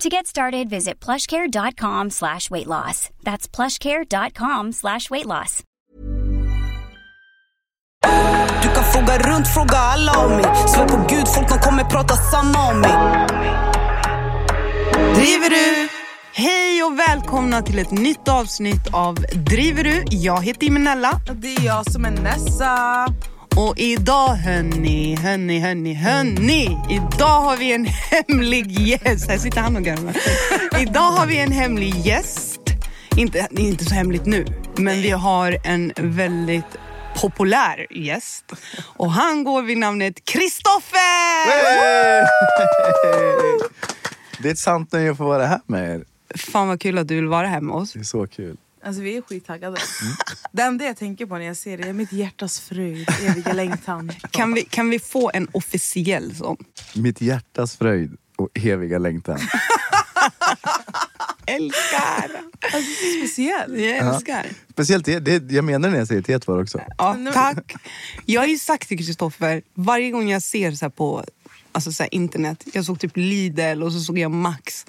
To get started, visit plushcare.com slash weight loss. That's plushcare.com slash weight loss. Du kan fråga runt, fråga alla om mig Svär på gud, folk de kommer prata samma om mig Driver du? Hej och välkomna till ett nytt avsnitt av Driver du? Jag heter Imenella Det är jag som är Nessa och idag hörni, hörni, hörni, hörni. Idag har vi en hemlig gäst. Här sitter han och garvar. Idag har vi en hemlig gäst. Inte, inte så hemligt nu, men vi har en väldigt populär gäst. Och han går vid namnet Kristoffer! Det är ett sant nöje att få vara här med er. Fan vad kul att du vill vara här med oss. Det är så kul. Alltså vi är skittaggade Det enda jag tänker på när jag ser det är mitt hjärtas fröjd, eviga längtan Kan vi, kan vi få en officiell sån? Mitt hjärtas fröjd och eviga längtan. Älskar! Alltså så speciell Jag älskar. Speciellt det, det, jag menar när jag säger T var också. Ja, tack. Jag har ju sagt till Kristoffer, varje gång jag ser så här på alltså så här internet, jag såg typ Lidl och så såg jag Max.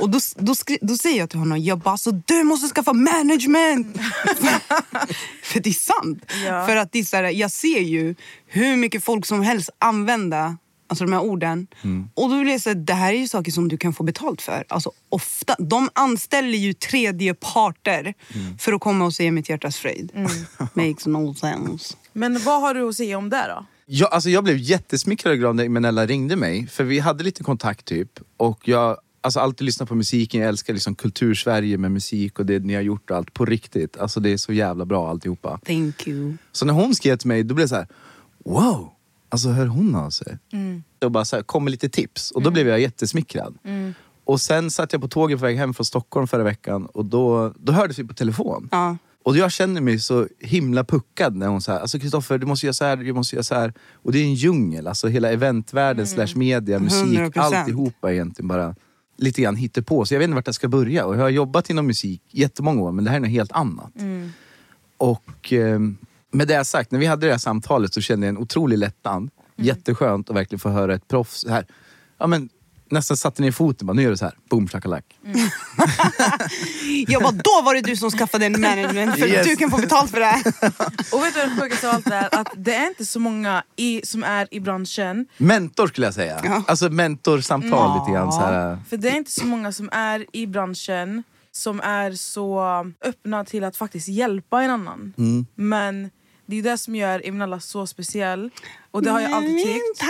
Och då, då, skri, då säger jag till honom, jag bara så du måste skaffa management! För det är sant. Ja. För att det är så här, jag ser ju hur mycket folk som helst använda Alltså de här orden. Och då vill jag säga det här är ju saker som du kan få betalt för. Alltså ofta, de anställer ju tredje parter för att komma och se mitt hjärtas fröjd. Makes no sense. Men vad har du att säga om det då? Jag, alltså jag blev jättesmickrad och glad när Menella ringde mig. För vi hade lite kontakt typ. Och jag alltså alltid lyssnat på musiken. Jag älskar liksom kultursverige med musik och det ni har gjort och allt. På riktigt. Alltså det är så jävla bra alltihopa. Thank you. Så när hon skrev till mig, då blev det så här: wow! Alltså hör hon av sig? Och bara så här, kom med lite tips. Och då blev jag jättesmickrad. Och sen satt jag på tåget på väg hem från Stockholm förra veckan och då, då hördes vi på telefon. Ja. Och jag känner mig så himla puckad när hon säger alltså Kristoffer du måste göra så här, du måste göra så här. Och det är en djungel, alltså hela eventvärlden slash media, musik, 100%. alltihopa egentligen bara lite grann på Så jag vet inte vart jag ska börja. Och jag har jobbat inom musik jättemånga år men det här är något helt annat. Och eh, med det sagt, när vi hade det här samtalet så kände jag en otrolig lättnad. Jätteskönt att verkligen få höra ett proffs här. Ja, men, nästan satte ner foten, bara, nu gör du så här. Boom shakalak. Jag bara, då var det du som skaffade en management för Yes. du kan få betalt för det här. Och vet du vad det sjukaste av allt är? Att det är inte så många i, som är i branschen Mentor skulle jag säga. Ja. Alltså mentorsamtal lite grann. Så här. För det är inte så många som är i branschen som är så öppna till att faktiskt hjälpa en annan. Mm. Men det är det som gör Imenella så speciell. Och det har jag alltid Mm, tyckt.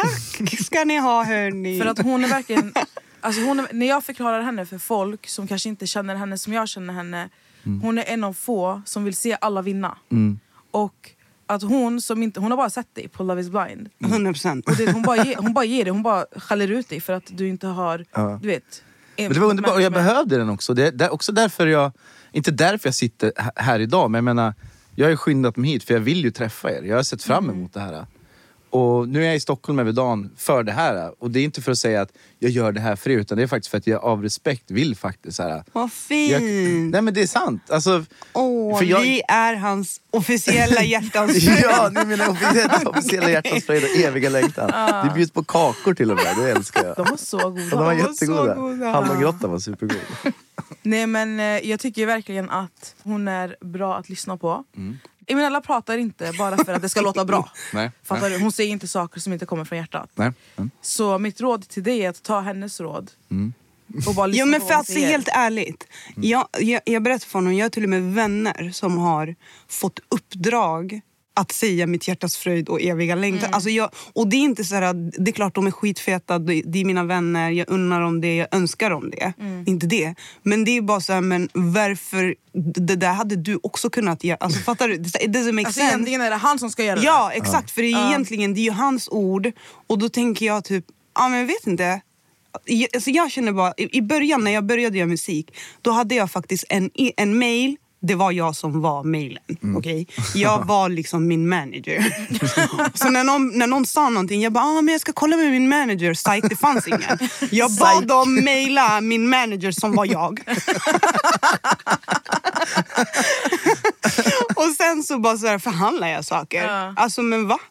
Tack ska ni ha hörni. För att hon är verkligen... Alltså hon är, när jag förklarar henne för folk som kanske inte känner henne som jag känner henne. Hon är en av få som vill se alla vinna. Och att hon som inte... Hon har bara sett dig på Love is blind. 100 procent. Och det, hon, bara ge, hon bara ger det, hon bara skäller ut dig för att du inte har... Ja. Du vet... Men det var underbart och jag behövde den också. Det är också därför jag, inte därför jag sitter här idag, men jag menar, jag har skyndat mig hit för jag vill ju träffa er. Jag har sett fram emot det här. Och nu är jag i Stockholm över dagen för det här. Och det är inte för att säga att jag gör det här för er, utan det är faktiskt för att jag av respekt vill faktiskt så här. Vad fint! Jag, nej men det är sant. Alltså, Åh, för jag- vi är hans officiella hjärtans. Ja, ni är mina officiella, officiella hjärtans fröjd och eviga längtan. Det bjuds på kakor till och med, det älskar jag. De var så goda. Ja, de var jättegoda. goda. Hallongrottan var supergod. Nej men eh, jag tycker verkligen att hon är bra att lyssna på. Mm. Eminella pratar inte bara för att det ska låta bra. Nej, Fattar du? Hon säger inte saker som inte kommer från hjärtat. Nej. Mm. Så mitt råd till dig är att ta hennes råd. Och bara Ja men för se säger. helt ärligt. Jag, jag, jag berättar för honom, jag har till och med vänner som har fått uppdrag att säga mitt hjärtas fröjd och eviga längtan. Alltså jag, och det är inte så här, att- det är klart de är skitfeta, det, är mina vänner, jag unnar dem det, jag önskar dem det. Är Inte det. Men det är bara så här, men varför, det där hade du också kunnat göra. Alltså fattar du? It doesn't make Alltså sense. egentligen är det han som ska göra det. Ja, exakt. För det är egentligen det är ju hans ord. Och då tänker jag typ, ja men jag vet inte. Jag, alltså jag känner bara, i, början när jag började göra musik, då hade jag faktiskt en, en mail. Det var jag som var mailen. okej? Jag var liksom min manager. Så när någon, när någon sa någonting, jag bara ah, men jag ska kolla med min manager. Psych, det fanns ingen. Jag bad dem mejla min manager som var jag. Och sen så bara så här förhandlar jag saker. Ja. Alltså men va?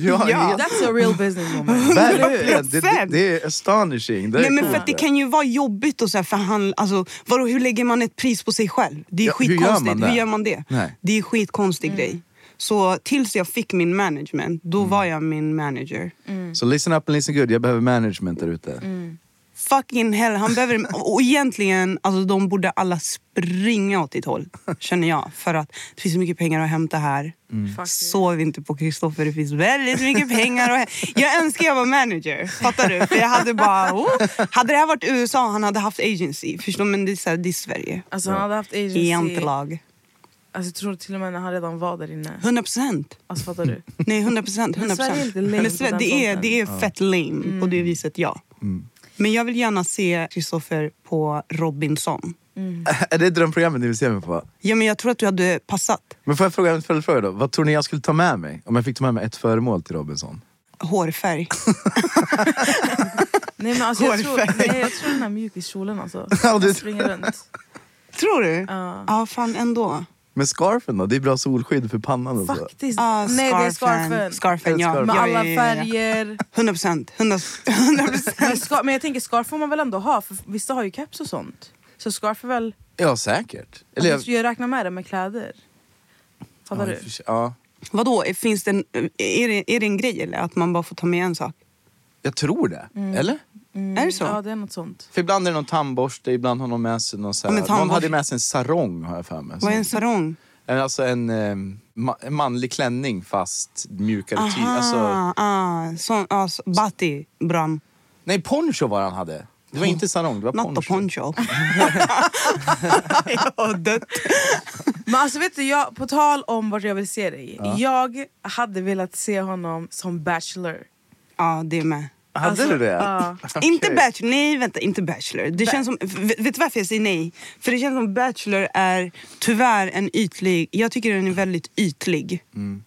Ja, helt- That's a real business woman. Verkligen, det, det, det är astonishing. Det är Nej, men coolt för att det kan ju vara jobbigt att så här förhandla. Alltså, vadå, hur lägger man ett pris på sig själv? Det är Ja, gör skitkonstigt. man det? Hur gör man det? Nej. Det är en skitkonstig grej. Så tills jag fick min management, då var jag min manager. Så listen up and listen good, jag behöver management där ute. Fucking hell, han behöver... Och egentligen, alltså, de borde alla springa åt ditt håll. Känner jag. För att det finns så mycket pengar att hämta här. Faktiskt. Sov inte på Kristoffer, det finns väldigt mycket pengar att hämta. Jag önskar jag var manager. Fattar du? För jag hade bara... Oh. Hade det här varit USA, han hade haft agency. Förstår du? Men det är, så här, det är Sverige. Alltså han hade haft agency. Jantelag. Alltså, jag tror till och med när han redan var där inne. 100 procent. Alltså fattar du? Nej, 100 procent. Men Sverige är lame Sverige- det, är, det är fett lame på det viset, ja. Men jag vill gärna se Kristoffer på Robinson. Är det drömprogrammet ni vill se mig på? Ja, men jag tror att du hade passat. Men får jag fråga en följdfråga då? Vad tror ni jag skulle ta med mig? Om jag fick ta med mig ett föremål till Robinson? Hårfärg. Nej men alltså jag tror, Hårfärg. nej, jag tror den här mjukiskjolen alltså. Ja, du- springer runt. Tror du? Ja. Ja, fan ändå. Men scarfen då? Det är bra solskydd för pannan och så. Faktiskt. Ah, nej det är scarfen. Scarfen, ja. Scarfen. Med alla färger. 100 procent. 100 Men, procent. men jag tänker scarf får man väl ändå ha? För vissa har ju keps och sånt. Så scarf är väl... Ja, säkert. Eller jag... Alltså, jag räknar med det med kläder. Fattar ja, du? ja, Vadå, finns det en, är, det, är det en grej eller att man bara får ta med en sak? jag tror det. Mm. Eller? Är det så? Ja det är något sånt. För ibland är det någon tandborste, ibland har någon med sig någon så Ja, här, men Någon hade med sig en sarong har jag för mig. Vad är en sarong? Alltså en, eh, ma- manlig klänning fast mjukare tyg. Alltså, ah, sån, ah, så- bati, bram. nej, poncho var han hade. Det var inte sarong, det var Not the poncho. poncho. jag har dött. Men alltså vet du, jag, på tal om vart jag vill se dig. Jag hade velat se honom som bachelor. Ja, det med. Hade Alltså, du det? ja. Inte Bachelor, nej vänta, inte Bachelor. Det känns som, vet du varför jag säger nej? För det känns som Bachelor är tyvärr en ytlig, jag tycker den är väldigt ytlig.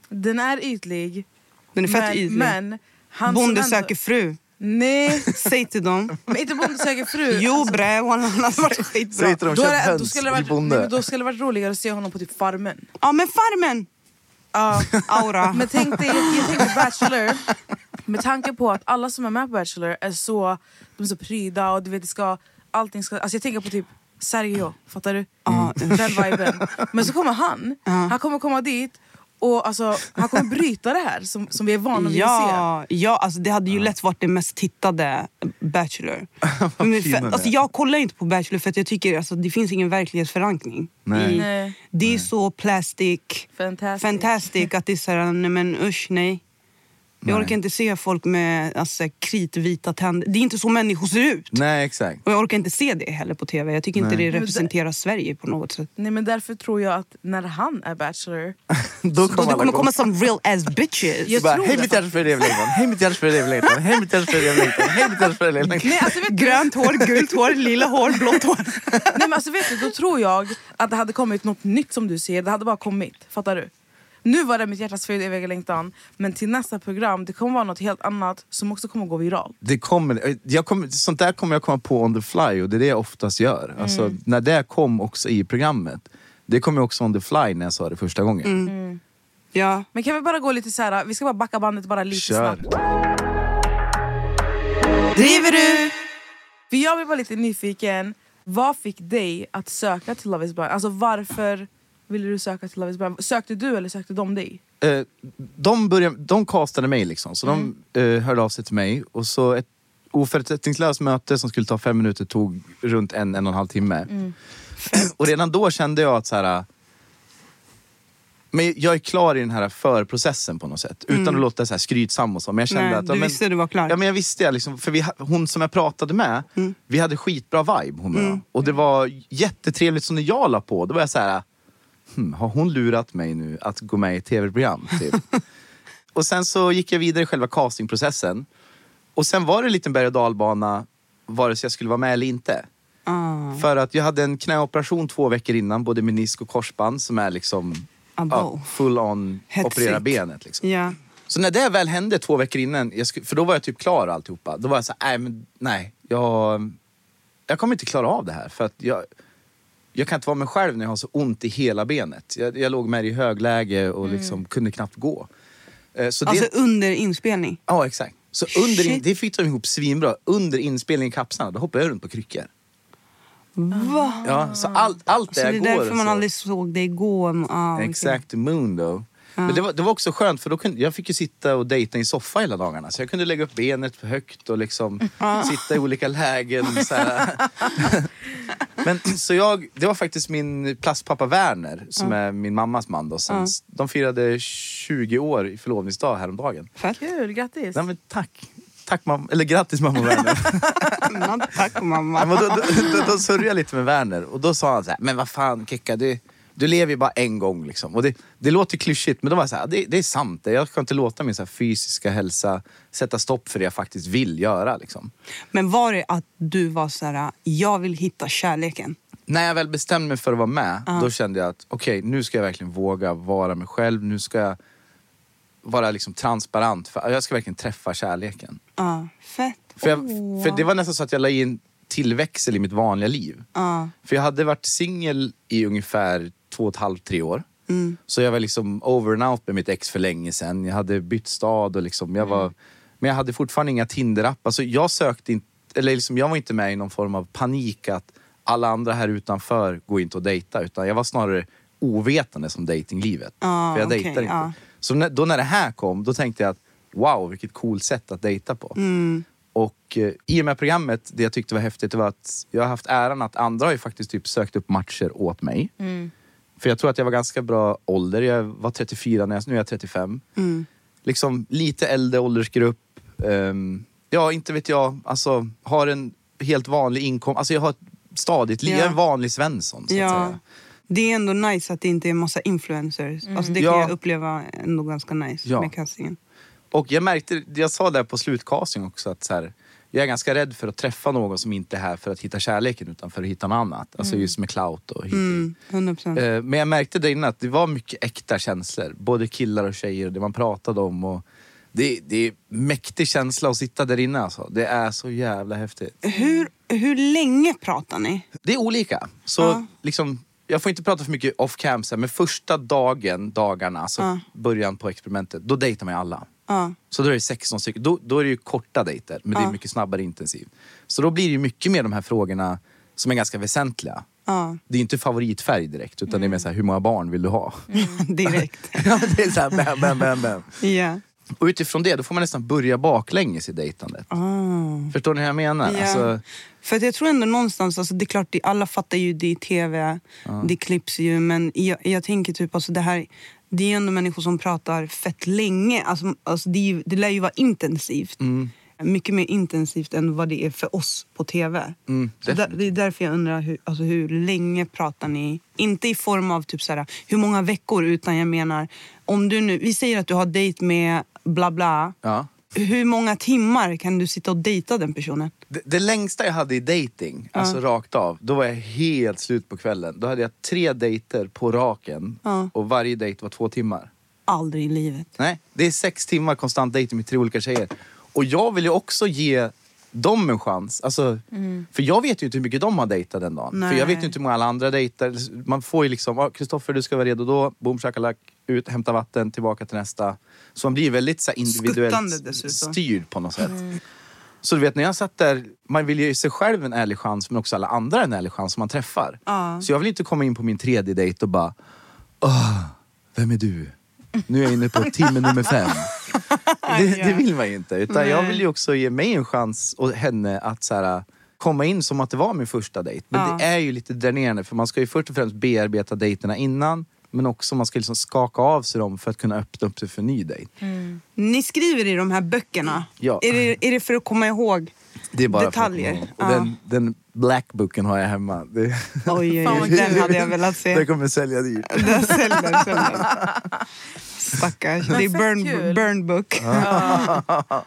Den är ytlig. Den är fett men, ytlig. men han Bonde ändå- söker fru. Nej, Säg till dem. men inte Bonde söker fru. Jo Alltså, bre, han hade varit skitbra. Säg till dem, då, köp är det, då, höns, skulle det varit, nej, bonde. då skulle det varit roligare att se honom på typ Farmen. Ja men Farmen! Ja. Aura. Men tänk dig, jag tänker Bachelor. Med tanke på att alla som är med på Bachelor är så, de är så pryda och du vet, det ska, allting ska... Alltså jag tänker på typ Sergio, fattar du? Ja. Den viben. Men så kommer han, han kommer komma dit och alltså, han kommer bryta det här som, som vi är vana vid att Ja, ja alltså det hade ju lätt varit det mest tittade Bachelor. Men för, alltså jag kollar inte på Bachelor för att jag tycker alltså, det finns ingen verklighetsförankring. Nej. I, Nej. Det är så plastic, se. Fantastic. fantastic att det är såhär, nej men usch nej. Jag orkar inte se folk med alltså, kritvita tänder. Det är inte så människor ser ut. Nej, exakt. Och jag orkar inte se det heller på tv. Jag tycker inte Nej. det representerar Sverige på något sätt. Nej men därför tror jag att när han är Bachelor, Då kommer det kommer komma som real ass bitches. Jag Bara, Hej det mitt hjärtas för elevlängtan, hej mitt hjärtas för elevlängtan, hej mitt hjärtas för elevlängtan, hej mitt hjärtas alltså, vet du, Grönt hår, gult hår, lila hår, blått hår. nej, men alltså, vet du, då tror jag att det hade kommit något nytt som du ser. Det hade bara kommit. Fattar du? Nu var det mitt hjärtas fröjd eviga längtan. Men till nästa program, det kommer vara något helt annat som också kommer gå viralt. Det kommer, jag kommer, sånt där kommer jag komma på on the fly och det är det jag oftast gör. Alltså, när det kom också i programmet, det kom ju också on the fly när jag sa det första gången. Ja. Men kan vi bara gå lite så här, vi ska bara backa bandet bara lite Kör. snabbt. Driver du? För jag blir bara lite nyfiken, vad fick dig att söka till Love is blind? Alltså varför ville du söka till Love is blind? Sökte du eller sökte de dig? Eh, de, började, de castade mig liksom, så de eh, hörde av sig till mig. Och så ett oförutsättningslöst möte som skulle ta fem minuter tog runt en, en och en halv timme. Och redan då kände jag att så här, men jag är klar i den här förprocessen på något sätt. Utan att låta så här skrytsam och så. Men jag kände Nej, att, du visste du var klar. Ja men jag visste. Liksom, för vi, hon som jag pratade med, vi hade skitbra vibe hon och jag. Och det var jättetrevligt. Så när jag la på, då var jag så här. Hmm, har hon lurat mig nu att gå med i ett tv-program? Typ. och sen så gick jag vidare i själva castingprocessen. Och sen var det en liten berg och dalbana vare sig jag skulle vara med eller inte. Ah. För att jag hade en knäoperation två veckor innan, både menisk och korsband som är liksom Abo. ja, full on Hetsigt. operera benet. Liksom. Ja. Så när det väl hände två veckor innan, jag sku, för då var jag typ klar alltihopa. Då var jag så här, nej men nej, jag, jag kommer inte klara av det här. För att jag, jag kan inte vara mig själv när jag har så ont i hela benet. Jag, jag låg med det i högläge och liksom kunde knappt gå. Eh, Så det, Alltså under inspelning? Ja, exakt. Så under in, det fick de ihop svinbra. Under inspelningen i kapslarna, då hoppade jag runt på kryckor. Va? Ja, så allt, allt det Så här det är går. därför man så. aldrig såg dig gå? Ah. Exakt, the moon då. Men det var, det var också skönt för då kunde, jag fick ju sitta och dejta i en soffa hela dagarna. Så jag kunde lägga upp benet för högt och liksom sitta i olika lägen. Så, här. Men, så jag, det var faktiskt min plastpappa Werner som är min mammas man. Då, sen, De firade 20 år i förlovningsdag häromdagen. Fett. Kul, grattis! Nej, men tack. Tack mamma, eller grattis mamma Werner. Tack Ja, mamma. men då, då, då, då surrade jag lite med Werner och då sa han så här, men vad fan Kekka, du, du lever ju bara en gång liksom. Och det, det låter klyschigt men då var så här, det, det är sant. Jag ska inte låta min så fysiska hälsa sätta stopp för det jag faktiskt vill göra. Liksom. Men var det att du var så här, jag vill hitta kärleken? När jag väl bestämde mig för att vara med, då kände jag att okej, nu ska jag verkligen våga vara mig själv. Nu ska jag vara liksom transparent. För jag ska verkligen träffa kärleken. Ja, fett. För, jag, Åh. för det var nästan så att jag la in tillväxel i mitt vanliga liv. Ja. För jag hade varit singel i ungefär två och ett halvt, tre år. Mm. Så jag var liksom over and out med mitt ex för länge sedan. Jag hade bytt stad och liksom, jag Mm. var... Men jag hade fortfarande inga Tinder-app. Alltså jag sökte inte... Eller liksom, jag var inte med i någon form av panik att alla andra här utanför går inte att dejta. Utan jag var snarare ovetande som datinglivet. Ja, för jag dejtar inte. ja. Så när, då när det här kom, då tänkte jag att wow, vilket coolt sätt att dejta på. Mm. Och eh, i och med programmet, det jag tyckte var häftigt var att jag har haft äran att andra har ju faktiskt typ sökt upp matcher åt mig. För jag tror att jag var ganska bra ålder. Jag var 34 när jag, nu är jag 35. Liksom lite äldre åldersgrupp. Ehm, ja, inte vet jag. Alltså, har en helt vanlig inkomst. Alltså jag har ett stadigt liv. Ja. Jag är en vanlig Svensson så att Ja. säga. Det är ändå nice att det inte är massa influencers. Alltså det kan Ja. jag uppleva ändå ganska nice Ja. med castingen. Och jag märkte, jag sa där på slutcasting också att så här, jag är ganska rädd för att träffa någon som inte är här för att hitta kärleken utan för att hitta något annat. Alltså just med clout och hit och. Mm, 100%. Eh, Men jag märkte där inne att det var mycket äkta känslor. Både killar och tjejer, det man pratade om. Och det, det är mäktig känsla att sitta där inne alltså. Det är så jävla häftigt. Hur, hur länge pratar ni? Det är olika. Så Ja. liksom, jag får inte prata för mycket off cam men första dagen, dagarna, alltså Ja. början på experimentet, då dejtar man ju alla. Ja. Så då är det 16 stycken. Då, då är det ju korta dejter, men det är Ja. mycket snabbare intensiv. Så då blir det ju mycket mer de här frågorna som är ganska väsentliga. Ja, Det är inte favoritfärg direkt, utan det är mer så här, hur många barn vill du ha? direkt. ja, men det är så här, bam, bam, bam, bam. Ja. Och utifrån det, då får man nästan börja baklänges i dejtandet. Ah. Förstår ni hur jag menar? Ja. Alltså, För att jag tror ändå någonstans, alltså det är klart, alla fattar ju det i tv, det klipps ju, men jag, jag tänker typ alltså det här, det är ändå människor som pratar fett länge. Alltså, alltså det, ju, det lär ju vara intensivt. Mm. Mycket mer intensivt än vad det är för oss på tv. Mm, så där, det är därför jag undrar hur, alltså hur länge pratar ni? Inte i form av typ så här, hur många veckor, utan jag menar om du nu, vi säger att du har dejt med bla bla. ja. Hur många timmar kan du sitta och dejta den personen? det, det längsta jag hade i dating, alltså rakt av, då var jag helt slut på kvällen. Då hade jag tre dejter på raken Ja. och varje dejt var två timmar. Aldrig i livet. Nej, det är sex timmar konstant dejting med tre olika tjejer. Och jag vill ju också ge dem en chans. Alltså, För jag vet ju inte hur mycket de har dejtat den dagen. För jag vet ju inte hur många alla andra dejtar. Man får ju liksom, "Ah, Kristoffer du ska vara redo då, boom shakalak, ut, hämta vatten, tillbaka till nästa. Så man blir väldigt så här, individuellt styrd på något sätt. Så du vet när jag satt där, man vill ge sig själv en ärlig chans men också alla andra en ärlig chans som man träffar. Ja. Så jag vill inte komma in på min tredje dejt och bara, Åh, vem är du? Nu är jag inne på timme nummer fem. Det, det vill man ju inte. Utan jag vill ju också ge mig en chans och henne att så här, komma in som att det var min första dejt. Men Ja. det är ju lite dränerande för man ska ju först och främst bearbeta dejterna innan. Men också man ska liksom skaka av sig dem för att kunna öppna upp sig för en ny dejt. Ni skriver i de här böckerna. Ja. Är, det, är det för att komma ihåg? Det är bara för att Detaljer. komma ihåg. Ja. Den, den black booken har jag hemma. Det, Oj, oj, oj, den hade jag velat se. den kommer sälja dyrt. Den säljer, säljer. Stackars. Det är burn, burn book.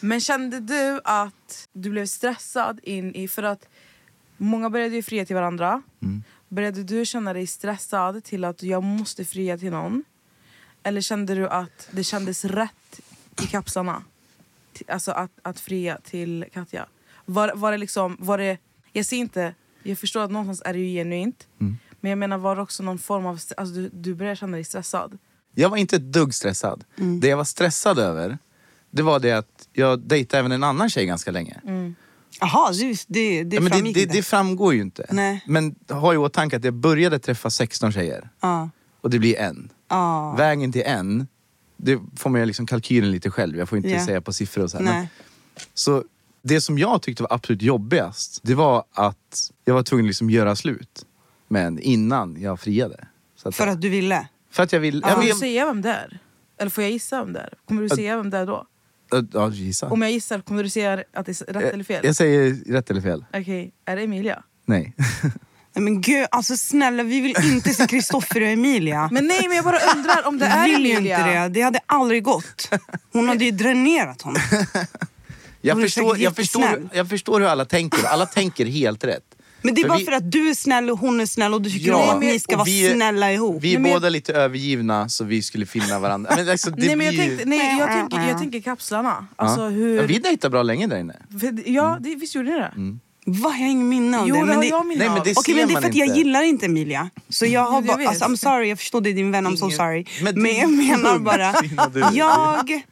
Men kände du att du blev stressad in i... För att många började ju fria till varandra. Mm. Började du känna dig stressad till att jag måste fria till någon? Eller kände du att det kändes rätt i kapslarna? Till- Alltså att, att fria till Katja. Var, var det liksom... Var det, jag ser inte... Jag förstår att någonstans är det ju genuint. Mm. Men jag menar, var det också någon form av... Alltså du, du började känna dig stressad? Jag var inte ett dugg stressad. Mm. Det jag var stressad över, det var det att jag dejtade även en annan tjej ganska länge. Jaha, det, det, det ja, men det, det, det framgår ju inte. Nej. Men ha i åtanke att jag började träffa 16 tjejer. Ja. Och det blir en. Ja. Vägen till en, det får man ju liksom kalkylen lite själv. Jag får inte Ja. säga på siffror och så. så det som jag tyckte var absolut jobbigast, det var att jag var tvungen att liksom göra slut med en innan jag friade. Så att, För att du ville? för att jag vill... Får Ja, men du jag, säga vem det är? Eller får jag gissa vem det är? Kommer du säga vem det är då? ja, gissa. Om jag gissar, kommer du säga att det är rätt eller fel? Jag säger rätt eller fel. Okej, är det Emilia? Nej. Nej men gud, alltså snälla vi vill inte se Kristoffer och Emilia. Men nej, men jag bara undrar om det vi är vill ju Emilia. inte det. Det hade aldrig gått. Hon hade ju dränerat honom. Jag förstår, jag, förstår, jag förstår hur alla tänker. Alla tänker helt rätt. Men det är För bara vi- för att du är snäll och hon är snäll och du tycker Ja, att ni ska vara vi är- snälla ihop. Vi är Nej, men jag- båda lite övergivna så vi skulle finna varandra. Men alltså, det Nej, men jag, blir... tänkte, nej, jag, tänker, jag tänker kapslarna. Alltså ja. hur... Ja, vi dejtade bra länge där inne. för, ja, det, visst gjorde ni det? Va? Jag har ingen minne av Jo, det. Men det... jag minne Nej, men det Okej men det är för att jag inte. gillar inte Emilia. Så jag har Jag bara, alltså, I'm sorry, jag förstår det är din vän, I'm so sorry. Men Men, jag menar bara, jag,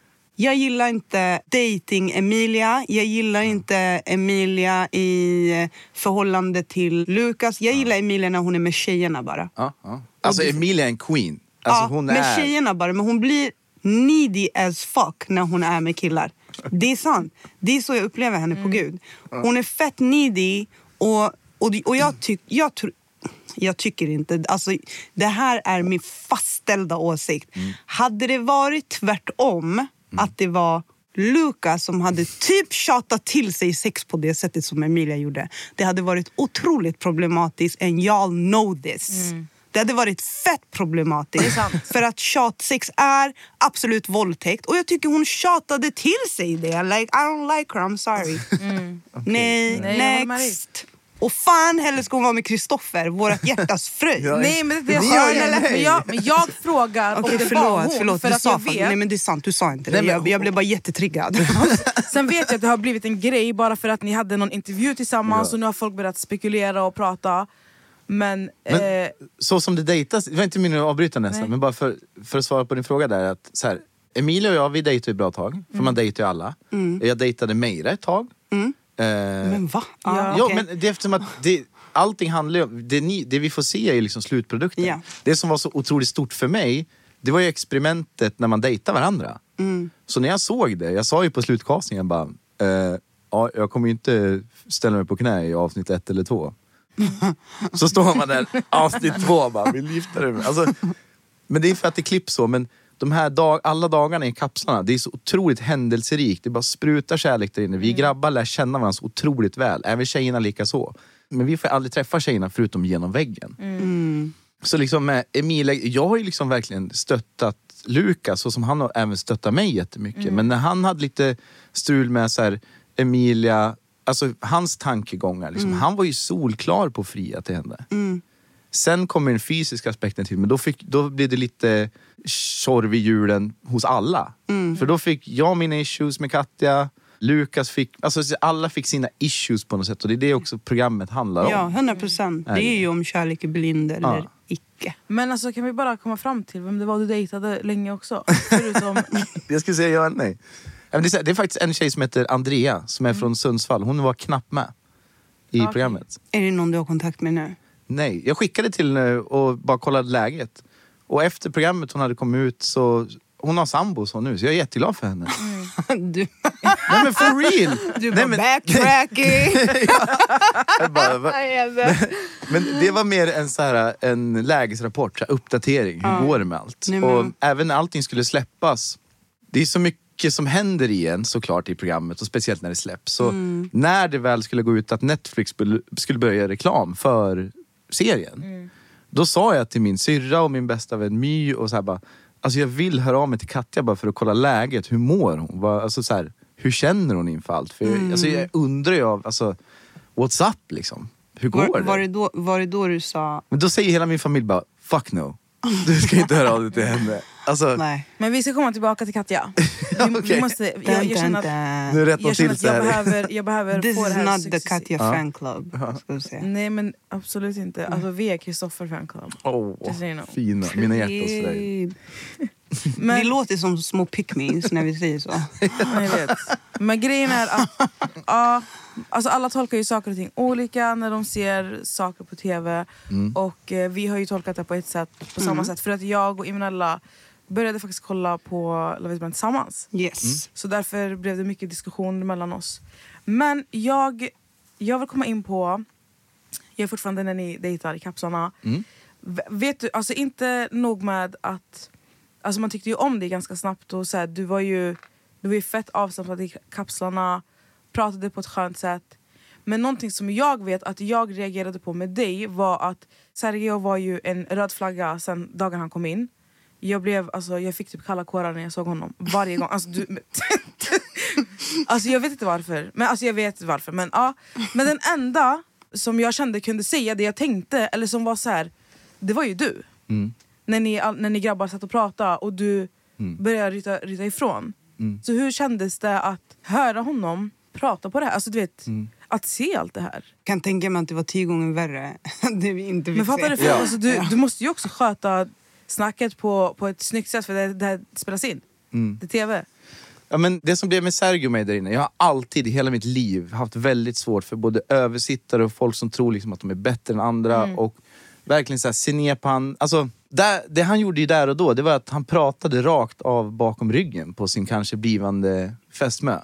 jag gillar inte dating Emilia. Jag gillar inte Emilia i eh, förhållande till Lukas. Jag gillar Emilia när hon är med tjejerna bara. Ja, ja. Alltså Emilia är en queen. Alltså, ja, hon med är... tjejerna bara. Men hon blir needy as fuck när hon är med killar. Det är sant. Det är så jag upplever henne på gud. Hon är fett needy och, och, och jag, tyck, jag, tr- jag tycker inte... Alltså, det här är min fastställda åsikt. Hade det varit tvärtom, att det var Lukas som hade typ tjatat till sig sex på det sättet som Emilia gjorde. Det hade varit otroligt problematiskt and y'all know this. Det hade varit fett problematiskt. För att tjatsex är absolut våldtäkt. Och jag tycker hon tjatade till sig det. Like, I don't like her, I'm sorry. Nej, Nej, jag håller med dig. next. Och fan heller ska hon vara med Kristoffer, vårt hjärtas fröjd. Nej men det gör jag. Men jag, men jag frågar Okej om det var förlåt, hon. förlåt. för Du att sa jag vet, nej men det är sant, du sa inte det. Nej, men- jag, jag blev bara jättetriggad. Sen vet jag att det har blivit en grej bara för att ni hade någon intervju tillsammans Ja. och nu har folk börjat spekulera och prata. Men, Men- eh, Så som det dejtas, det var inte min att avbryta nästan, Nej. men bara för, för att svara på din fråga där. Att, så här, Emilia och jag vi dejtade ett bra tag, för man dejtar ju alla. Jag dejtade Meira ett tag. Eh, men va? Ja. Ja, okej. men det är eftersom att det, allting handlar om, det, ni, det vi får se är liksom slutprodukten. Ja. Det som var så otroligt stort för mig, det var ju experimentet när man dejtar varandra. Mm. Så när jag såg det, jag sa ju på slutcastingen bara, eh, ja, jag kommer ju inte ställa mig på knä i avsnitt ett eller två. så står man där, avsnitt två bara, vill gifta dig med alltså, Men det är för att det klipps så, men de här dag, alla dagarna i kapslarna, det är så otroligt händelserikt. Det bara sprutar kärlek där inne. Vi grabbar lär känna varandra så otroligt väl, även tjejerna lika så. Men vi får aldrig träffa tjejerna förutom genom väggen. Så liksom med Emilia, jag har ju liksom verkligen stöttat Lukas så som han har även stöttat mig jättemycket. Men när han hade lite strul med så här, Emilia, alltså hans tankegångar, liksom, han var ju solklar på att fria till henne. Sen kommer den fysiska aspekten till, men då, fick, då blev det lite tjorv i hjulen hos alla. För då fick jag mina issues med Katja, Lukas fick, alltså alla fick sina issues på något sätt och det är det också programmet handlar om. Ja, 100 procent. Det är ju om kärlek är blind eller Ja. icke. Men alltså kan vi bara komma fram till vem det var du dejtade länge också? Förutom... Jag skulle säga ja eller nej. Det är, det är faktiskt en tjej som heter Andrea som är från Sundsvall. Hon var knappt med i Okej. programmet. Är det någon du har kontakt med nu? Nej, jag skickade till henne och bara kollade läget. Och efter programmet hon hade kommit ut så hon har sambo så nu, så jag är jätteglad för henne. Du, Nej men for real! du Nej, var men, backtracking! jag bara, va? men det var mer en, så här, en lägesrapport, så här, uppdatering. Hur går det med allt? Nej, men- Och även när allting skulle släppas. Det är så mycket som händer i en såklart i programmet och speciellt när det släpps. Så Mm. när det väl skulle gå ut att Netflix skulle, börja reklam för serien. Mm. Då sa jag till min syrra och min bästa vän My och så här bara, alltså jag vill höra av mig till Katja bara för att kolla läget. Hur mår hon? Alltså så här, hur känner hon inför allt? För jag, alltså jag undrar ju alltså, what's up liksom? Hur går Var, det? var, det då, var det då du sa Men då säger hela min familj bara, fuck no. Du ska inte höra av dig till henne. Alltså, nej? Men vi ska komma tillbaka till Katja. Vi, Okej. vi måste, jag, jag känner att, nu rättar hon jag, känner till att sig jag, behöver, jag behöver This få is det här not the. Katja fan club. Nej men absolut inte. Alltså, vi är Kristoffer so you know. fina. Mina hjärtans för dig. Vi Men, låter som små pick-me's när vi säger så. Ja, jag vet. Men grejen är att ja, alltså alla tolkar ju saker och ting olika när de ser saker på tv. Och eh, vi har ju tolkat det på ett sätt, på samma sätt. För att jag och Imenella började faktiskt kolla på La Vie tillsammans. Yes. Så därför blev det mycket diskussion mellan oss. Men jag, jag vill komma in på, jag är fortfarande när ni dejtar i kapslarna. V- Vet du, alltså inte nog med att, alltså man tyckte ju om dig ganska snabbt och så här, du var ju du var ju fett avslappnad i kapslarna, pratade på ett skönt sätt. Men någonting som jag vet att jag reagerade på med dig var att Sergio var ju en röd flagga sen dagen han kom in. Jag, blev, alltså, jag fick typ kalla kårar när jag såg honom. Varje gång. Alltså, du, alltså, jag vet inte varför. Men, alltså, jag vet varför. Men, ja. men den enda som jag kände kunde säga det jag tänkte, eller som var så här, det var ju du. Mm. När, ni, när ni grabbar satt och pratade och du började ryta, ryta ifrån. Så hur kändes det att höra honom prata på det här? Alltså, du vet, Att se allt det här. Kan tänka mig att det var tio gånger värre. det vi inte vill Men fattar se. du? För, alltså, du, du måste ju också sköta snacket på, på ett snyggt sätt för det, det här spelas in. Det är tv. Ja, men det som blev med Sergio mig där inne, jag har alltid i hela mitt liv haft väldigt svårt för både översittare och folk som tror liksom att de är bättre än andra. Och verkligen så här, se ner på han. Alltså, där, det han gjorde ju där och då, det var att han pratade rakt av bakom ryggen på sin kanske blivande fästmö.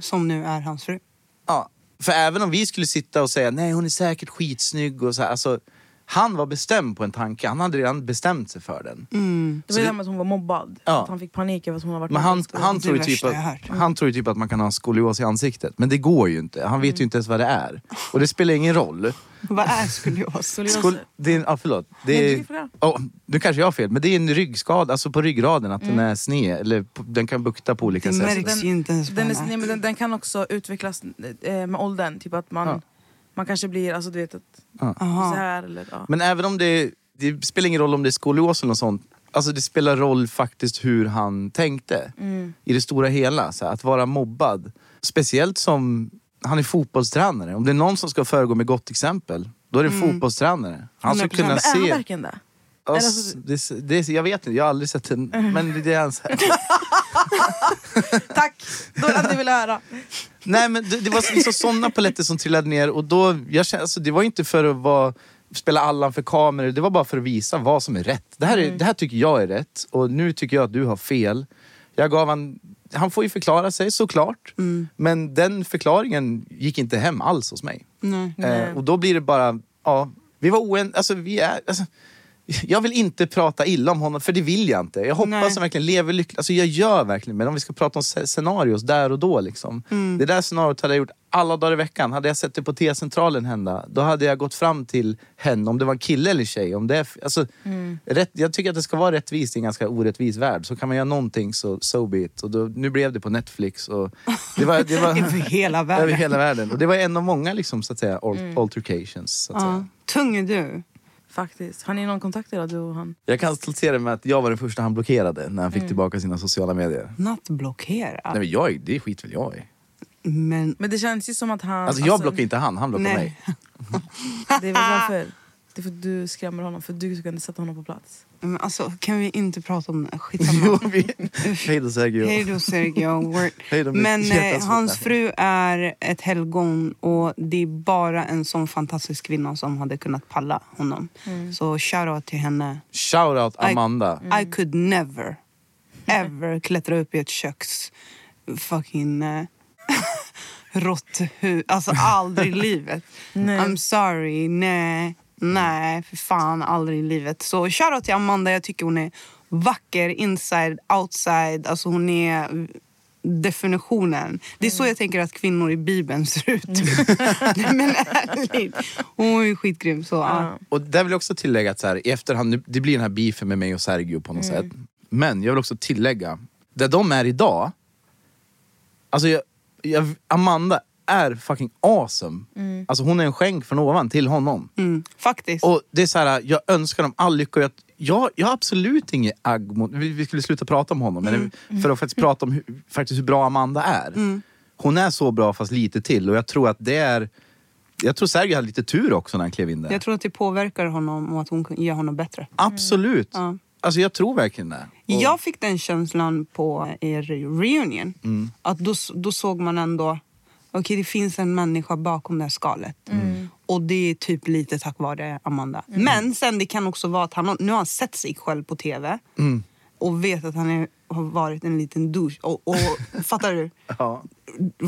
Som nu är hans fru. Ja, för även om vi skulle sitta och säga nej hon är säkert skitsnygg och så här, alltså, han var bestämd på en tanke, han hade redan bestämt sig för den. Det var det här med att hon var mobbad. Ja. Att han fick panik över att hon har varit Men han, i skolan. han, Det tror ju typ att, han tror ju typ att man kan ha skolios i ansiktet. Men det går ju inte. Han vet ju inte ens vad det är. Och det spelar ingen roll. Vad är skolios? Skolios. Skol, det är, ja, förlåt. Det Nej, är, fråga. oh, nu kanske jag har fel, men det är en ryggskada, alltså på ryggraden, att den är sned. Eller på, den kan bukta på olika Det sätt. märks Den- ju inte ens Den, nej, men den, den kan också utvecklas eh, med åldern. Typ att man, Ja. Man kanske blir, alltså du vet, att, Ja. så här eller ja. Men även om det, det spelar ingen roll om det är skolios eller något sånt. Alltså det spelar roll faktiskt hur han tänkte. I det stora hela. Så här, att vara mobbad. Speciellt som han är fotbollstränare. Om det är någon som ska föregå med gott exempel, då är det en fotbollstränare. Han ska 100%. kunna Men är han se... verkligen det? Alltså- det, det, jag vet inte, jag har aldrig sett en... Men det är hans... Tack! Då hade jag velat höra. Nej men det, det var liksom sådana paletter som trillade ner och då, jag kände, alltså, det var inte för att vara, spela Allan för kameror, det var bara för att visa vad som är rätt. Det här, är, det här tycker jag är rätt och nu tycker jag att du har fel. Jag gav han, han får ju förklara sig såklart, men den förklaringen gick inte hem alls hos mig. Nej. Eh, och då blir det bara, ja, vi var oen, alltså vi är, alltså, jag vill inte prata illa om honom, för det vill jag inte. Jag hoppas Nej. han verkligen lever lyckligt. Alltså jag gör verkligen men om vi ska prata om sce- scenarios där och då. Liksom. Det där scenariot hade jag gjort alla dagar i veckan. Hade jag sett det på T-centralen hända, då hade jag gått fram till henne, om det var en kille eller tjej. Om det är, alltså, rätt, jag tycker att det ska vara rättvist i en ganska orättvis värld. Så kan man göra någonting så so be it. Och då, nu blev det på Netflix. Och det var, det var, Över hela världen. över hela världen. Och det var en av många liksom, så att säga, al- altercations. Så att Ja. säga. Tung är du. Faktiskt. Har ni någon kontakt idag, du och han? Jag kan stoltsera med att jag var den första han blockerade när han fick Mm. tillbaka sina sociala medier. Not blockera. Nej, men jag, det skit väl jag i. Men Men det känns ju som att han... Alltså jag blockar inte han, han blockar Nej. mig. Det är väl varför. Det är för att du skrämmer honom, för du kan sätta honom på plats. Men alltså, kan vi inte prata om det? Jo, Skitsamma. vi- Hej då Sergio. Hej då Sergio. Hej då, Men eh, hans fru är ett helgon och det är bara en sån fantastisk kvinna som hade kunnat palla honom. Så shoutout till henne. Shoutout Amanda. I could never, ever klättra upp i ett köks fucking uh, råtthus. Alltså aldrig i livet. Nej. I'm sorry, nej, nej, för fan aldrig i livet. Så shoutout till Amanda, jag tycker hon är vacker inside, outside. Alltså hon är definitionen. Det är så jag tänker att kvinnor i bibeln ser ut. Nej, men ärligt. Hon är skitgrym. Så, ja. Och där vill jag också tillägga att så här, i efterhand, det blir den här beefen med mig och Sergio på något sätt. Men jag vill också tillägga, där de är idag, alltså jag, jag, Amanda är fucking awesome. Alltså hon är en skänk från ovan till honom. Mm, faktiskt. Och det är så här, jag önskar dem all lycka. och Jag, jag, jag har absolut inget agg mot... Vi, vi skulle sluta prata om honom, men för att faktiskt prata om hur, faktiskt hur bra Amanda är. Hon är så bra fast lite till och jag tror att det är... Jag tror Sergio hade lite tur också när han klev in där. Jag tror att det påverkar honom och att hon gör honom bättre. Absolut. Ja. Alltså jag tror verkligen det. Och- Jag fick den känslan på er reunion. Mm. Att då, då såg man ändå, okej det finns en människa bakom det här skalet. Mm. Och det är typ lite tack vare Amanda. Men sen det kan också vara att han har, nu har han sett sig själv på tv. Mm. Och vet att han är, har varit en liten douche. Och, och fattar du? Ja.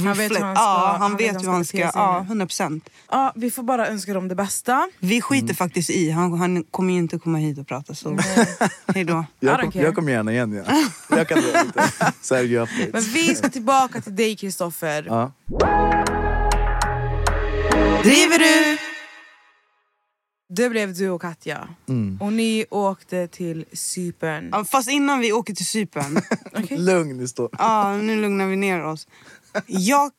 Han vet hur han ska- ja, han, han vet hur han ska, ja, nu. 100 procent. Ja, vi får bara önska dem det bästa. Vi skiter Mm. faktiskt i, han, han kommer ju inte komma hit och prata så hej då. Jag, kom, jag kommer gärna igen. Ja. Jag kan dra lite Sergio updates. Men vi ska tillbaka till dig Kristoffer. Ja. Driver du? Det blev du och Katja. Mm. Och ni åkte till Cypern. Ja, fast innan vi åker till Cypern. Okej. Lugn nu står. Ja, nu lugnar vi ner oss. Jag...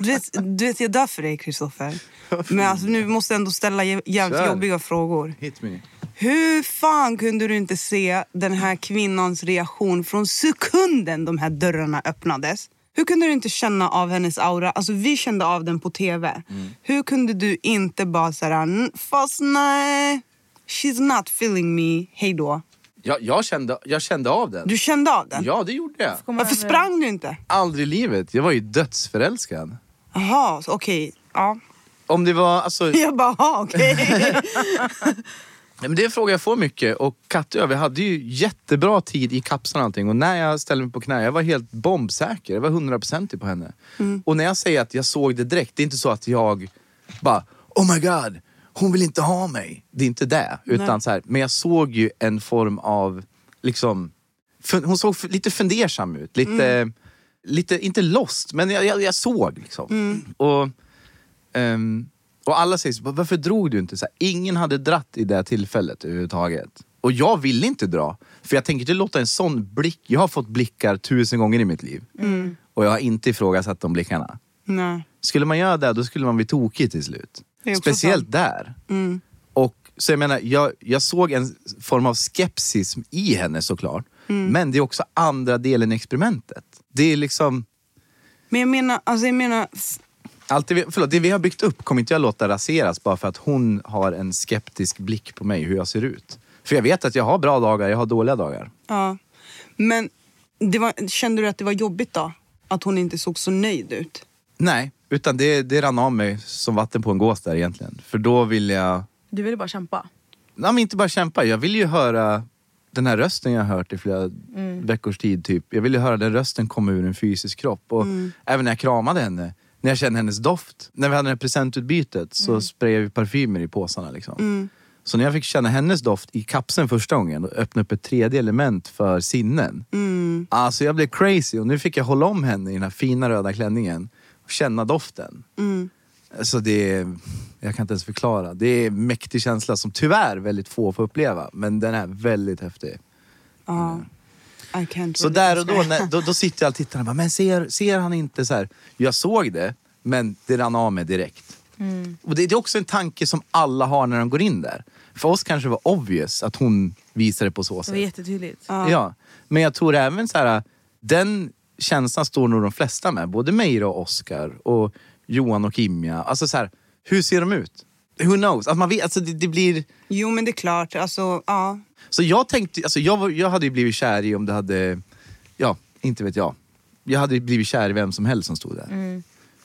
Du vet, du vet jag dör för dig, Kristoffer. Men alltså, nu måste jag ändå ställa jä- jävligt Kör. jobbiga frågor. Hit me. Hur fan kunde du inte se den här kvinnans reaktion från sekunden de här dörrarna öppnades? Hur kunde du inte känna av hennes aura? Alltså vi kände av den på tv. Hur kunde du inte bara säga "N- fast nej, she's not feeling me, hej då. Jag, jag, kände, jag kände av den. Du kände av den? Ja, det gjorde jag. Varför sprang du inte? Aldrig i livet. Jag var ju dödsförälskad. Jaha, okej. Ja. Om det var, alltså, Jag bara, "Jaha, okej. Nej, men det är en fråga jag får mycket. Och jag, vi hade ju jättebra tid i kapseln och allting. Och när jag ställde mig på knä, jag var helt bombsäker. Jag var hundraprocentig på henne. Och när jag säger att jag såg det direkt, det är inte så att jag bara Oh my god, hon vill inte ha mig. Det är inte det. Utan Nej. så här, men jag såg ju en form av, liksom, hon såg lite fundersam ut. Lite, lite inte lost, men jag, jag, jag såg liksom. Och Ehm, och alla säger så, varför drog du inte? Så här, ingen hade dratt i det här tillfället överhuvudtaget. Och jag ville inte dra. För jag tänker inte låta en sån blick, jag har fått blickar tusen gånger i mitt liv. Och jag har inte ifrågasatt de blickarna. Nej. Skulle man göra det, då skulle man bli tokig till slut. Speciellt sant. där. Mm. Och så jag menar, jag, jag såg en form av skepsis i henne såklart. Mm. Men det är också andra delen i experimentet. Det är liksom, Men jag menar, alltså jag menar Allt det, vi, förlåt, det vi har byggt upp kommer inte jag låta raseras bara för att hon har en skeptisk blick på mig, hur jag ser ut. För jag vet att jag har bra dagar, jag har dåliga dagar. ja. Men det var, kände du att det var jobbigt då? Att hon inte såg så nöjd ut? Nej, utan det, det rann av mig som vatten på en gås där egentligen. För då vill jag, Du ville bara kämpa. nej men inte bara kämpa, jag vill ju höra den här rösten jag har hört i flera Mm. veckors tid typ. Jag vill ju höra den rösten komma ur en fysisk kropp. Och Mm. även när jag kramade henne, när jag kände hennes doft. När vi hade det här presentutbytet så Mm. sprayade vi parfymer i påsarna liksom. Så när jag fick känna hennes doft i kapseln första gången och öppna upp ett tredje element för sinnen. Mm. Alltså jag blev crazy och nu fick jag hålla om henne i den här fina röda klänningen och känna doften. Mm. Alltså det är, jag kan inte ens förklara. Det är en mäktig känsla som tyvärr väldigt få får uppleva. Men den är väldigt häftig. Ja. Can't Så där och då, när, då, då sitter jag och tittar och bara, men ser, ser han inte så här? Jag såg det, men det rann av mig direkt. Och det, det är också en tanke som alla har när de går in där. För oss kanske det var obvious att hon visade på så Det var sätt. jättetydligt. Ja. Men jag tror även så här, den känslan står nog de flesta med. Både Meira och Oscar och Johan och Kimja. Alltså så här, hur ser de ut? Who knows? Alltså man vet, alltså det, det blir... Jo men det är klart, alltså ja. Så jag tänkte, alltså jag, var, jag hade ju blivit kär i om det hade, ja, inte vet jag. Jag hade blivit kär i vem som helst som stod där.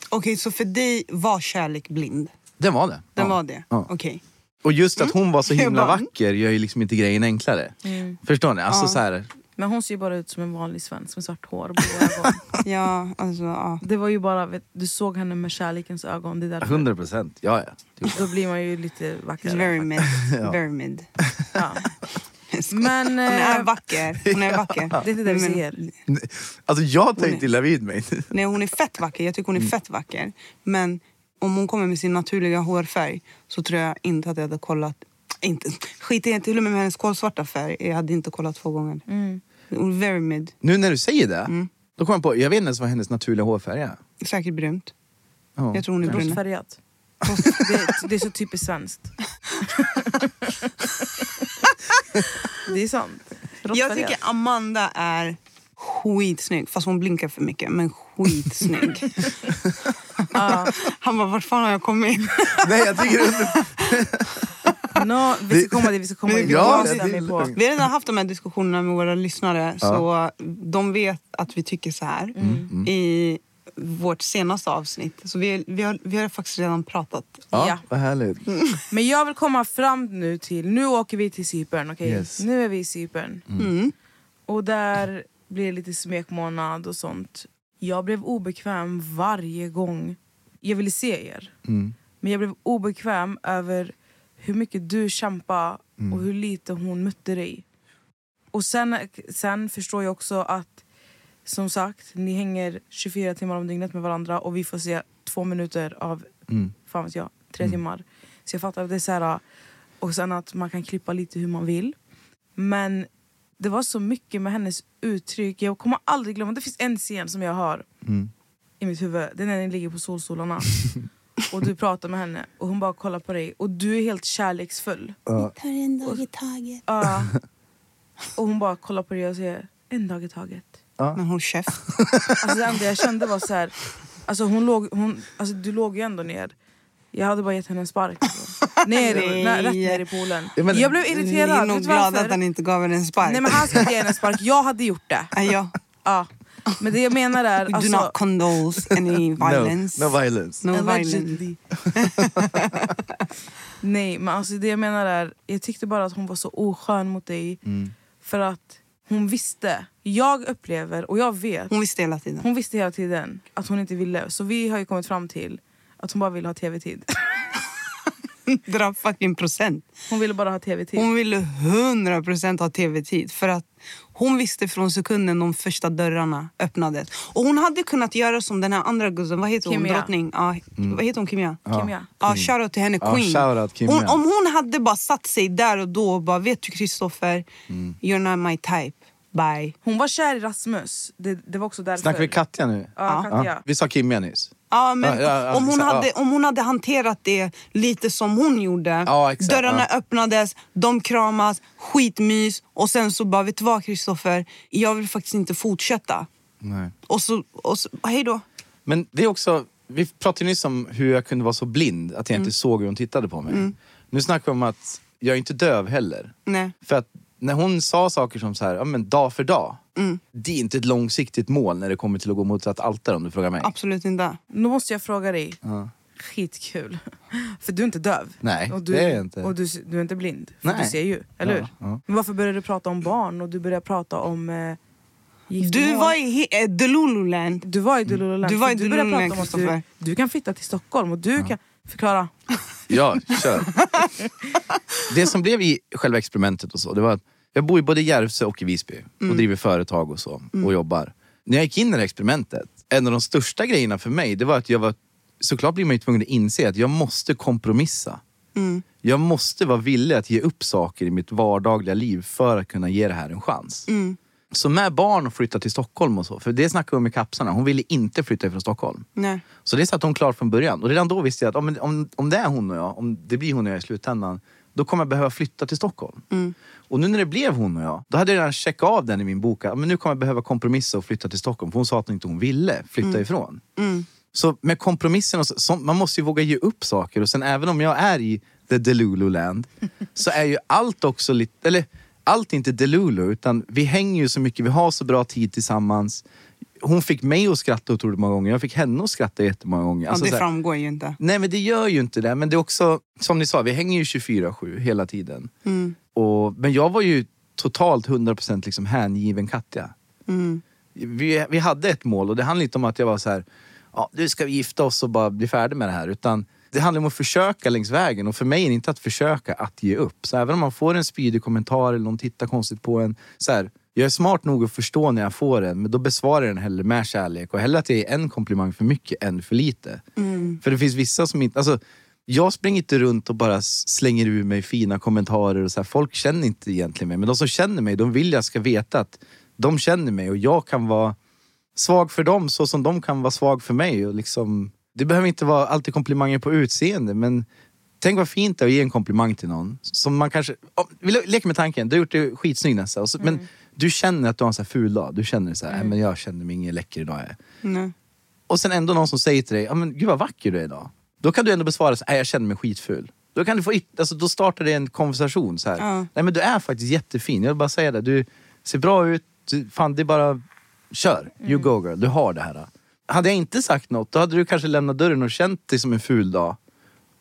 Okej så för dig var kärlek blind? Den var det. Den ja. var det? Ja. Okej. Och just att hon var så himla bara- vacker gör ju liksom inte grejen enklare. Förstår ni? Alltså så här, Men hon ser ju bara ut som en vanlig svensk med svart hår och blå ögon. Ja, alltså ja. Det var ju bara, vet, du såg henne med kärlekens ögon. Det är därför. 100 procent. Ja, ja. Det- Då blir man ju lite It's vackrare. very mid. Very mid. Ja. Men Hon är eh, vacker. Hon är vacker. det är inte det vi ser. Alltså jag inte är- illa vid mig. Nej, hon är fett vacker. Jag tycker hon är fett vacker. Men om hon kommer med sin naturliga hårfärg så tror jag inte att jag hade kollat. Inte, skit i till och med med hennes kolsvarta färg. Jag hade inte kollat två gånger. Hon är very mid. Nu när du säger det, Mm. då kom jag på, jag vet inte ens vad hennes naturliga hårfärg är. Säkert brunt. Ja. Jag tror hon är brun. Rostfärgat. Det, det är så typiskt svenskt. det är sant. Jag Rostfärgat. tycker Amanda är skitsnygg. Fast hon blinkar för mycket. Men skitsnygg. Han bara, vart fan har jag kommit? Nej, jag tycker No, vi ska komma dit, vi ska komma dit. Ja, Jag. Vi har redan haft de här diskussionerna med våra lyssnare. Så de vet att vi tycker så här. I vårt senaste avsnitt. Så vi, vi, har, vi har faktiskt redan pratat. Ja, Ja. vad härligt. Men jag vill komma fram nu till, nu åker vi till Cypern, okej? Yes. Nu är vi i Cypern. Mm. Och där blir det lite smekmånad och sånt. Jag blev obekväm varje gång jag ville se er. Mm. Men jag blev obekväm över hur mycket du kämpade Mm. och hur lite hon mötte dig. Och sen, sen förstår jag också att som sagt, ni hänger 24 timmar om dygnet med varandra och vi får se två minuter av, Mm. fan vet jag, tre timmar. Så jag fattar att det är så här, och sen att man kan klippa lite hur man vill. Men det var så mycket med hennes uttryck. Jag kommer aldrig glömma, det finns en scen som jag har Mm. i mitt huvud. Det är när ni ligger på solstolarna. och du pratar med henne och hon bara kollar på dig och du är helt kärleksfull. Tar en dag i taget. Ja. och hon bara kollar på dig och säger en dag i taget. Men håll käft. Alltså det enda jag kände var så här, alltså hon låg, hon, alltså du låg ju ändå ner. Jag hade bara gett henne en spark. Alltså. Ner, Nej. nä, rätt ner i poolen. Ja, men- jag blev Ni är irriterad. nog du glada varför? att han inte gav henne en spark. Nej men han ska inte ge henne en spark, jag hade gjort det. Nej, ja. Ja. Men det jag menar är... We Alltså, do not condole any violence. No, no violence. No violence. Allegedly. Nej, men alltså det jag menar är, jag tyckte bara att hon var så oskön mot dig. Mm. För att hon visste, jag upplever och jag vet, Hon visste hela tiden. hon visste hela tiden att hon inte ville. Så vi har ju kommit fram till att hon bara ville ha tv-tid. Dra fucking procent. Hon ville bara ha tv-tid. Hon ville 100% ha tv-tid. För att hon visste från sekunden de första dörrarna öppnades. Och hon hade kunnat göra som den här andra guzzen. Vad heter hon? Kimia. Drottning? Ja, Vad heter hon? Kimia? Kimia. Ja, shoutout till henne. Ja, Queen. shoutout Kimia. hon, om hon hade bara satt sig där och då och bara, vet du Kristoffer, you're not my type. Bye. Hon var kär i Rasmus. Det, det var också därför. Snackar vi Katja nu? Ja, Katja. Vi sa Kimja nyss. Ja, men Ja, ja, om, hon hade, om hon hade hanterat det lite som hon gjorde. Exakt, Dörrarna öppnades, de kramas, skitmys. Och sen så bara, vet du vad Kristoffer? Jag vill faktiskt inte fortsätta. Nej. Och så, och så hej då. Men det är också, vi pratade nyss om hur jag kunde vara så blind att jag Mm. inte såg hur hon tittade på mig. Nu snackar vi om att jag är inte döv heller. Nej. För att när hon sa saker som så här, ja, men dag för dag. Mm. Det är inte ett långsiktigt mål när det kommer till att gå mot ett altare om du frågar mig. Absolut inte. Nu måste jag fråga dig. Skitkul. För du är inte döv. Nej, och du, det är jag inte. Och du, du är inte blind. För Nej. du ser ju, eller Ja, hur? ja. Men varför började du prata om barn och du började prata om eh, giftermål? Du var i he- eh, Delululand. Du var i Delululand. Du var i För du började Delululand, prata om att du, du kan flytta till Stockholm och du kan... Förklara. Ja, kör. det som blev i själva experimentet och så, det var att jag bor i både Järvsö och i Visby Mm. och driver företag och så och jobbar. När jag gick in i det här experimentet, en av de största grejerna för mig, det var att jag var, såklart blir man ju tvungen att inse att jag måste kompromissa. Mm. Jag måste vara villig att ge upp saker i mitt vardagliga liv för att kunna ge det här en chans. Mm. Så med barn och flytta till Stockholm och så, för det snackade vi med kapsarna, hon ville inte flytta ifrån Stockholm. Nej. Så det satt hon klart från början. Och redan då visste jag att om, om, om det är hon och jag, om det blir hon och jag i slutändan, då kommer jag behöva flytta till Stockholm. Och nu när det blev hon och jag, då hade jag redan checkat av den i min bok. Men nu kommer jag behöva kompromissa och flytta till Stockholm. För hon sa att hon inte hon ville flytta ifrån. Så med kompromissen, och så, så, man måste ju våga ge upp saker. Och sen även om jag är i the Delulu land, så är ju allt också lite, eller allt är inte Delulu, utan vi hänger ju så mycket, vi har så bra tid tillsammans. Hon fick mig att skratta otroligt många gånger, jag fick henne att skratta jättemånga gånger. Ja, Alltså det så här- framgår ju inte. Nej men det gör ju inte det. Men det är också, som ni sa, vi hänger ju 24-7 hela tiden. Och, men jag var ju totalt 100% liksom hängiven Katja. Vi, vi hade ett mål och det handlade inte om att jag var så här, ja, nu ska vi gifta oss och bara bli färdiga med det här. Utan det handlar om att försöka längs vägen och för mig är det inte att försöka att ge upp. Så även om man får en spydig kommentar eller någon tittar konstigt på en. Så här, jag är smart nog att förstå när jag får den, men då besvarar jag den hellre med kärlek. Och hellre att det är en komplimang för mycket än för lite. För det finns vissa som inte... Alltså, jag springer inte runt och bara slänger ur mig fina kommentarer. och så här. Folk känner inte egentligen mig, men de som känner mig, de vill jag ska veta att de känner mig och jag kan vara svag för dem så som de kan vara svag för mig. Och liksom, det behöver inte vara alltid komplimanger på utseende, men tänk vad fint det är att ge en komplimang till någon. Som man kanske, oh, vi le- leker med tanken, du har gjort det skitsnygg och så, men du känner att du har en så här ful dag. Du känner så här, "Nej, men jag känner mig ingen läcker idag. Jag är." Nej. Och sen ändå någon som säger till dig, ja men gud vad vacker du är idag. Då kan du ändå besvara så här, "Nej, jag känner mig skitful. Då, kan du få, alltså, då startar det en konversation. Så här. Ja. Nej men du är faktiskt jättefin, jag vill bara säga det. Du ser bra ut, du, fan det är bara, kör. You go girl, du har det här. Hade jag inte sagt något, då hade du kanske lämnat dörren och känt dig som en ful dag.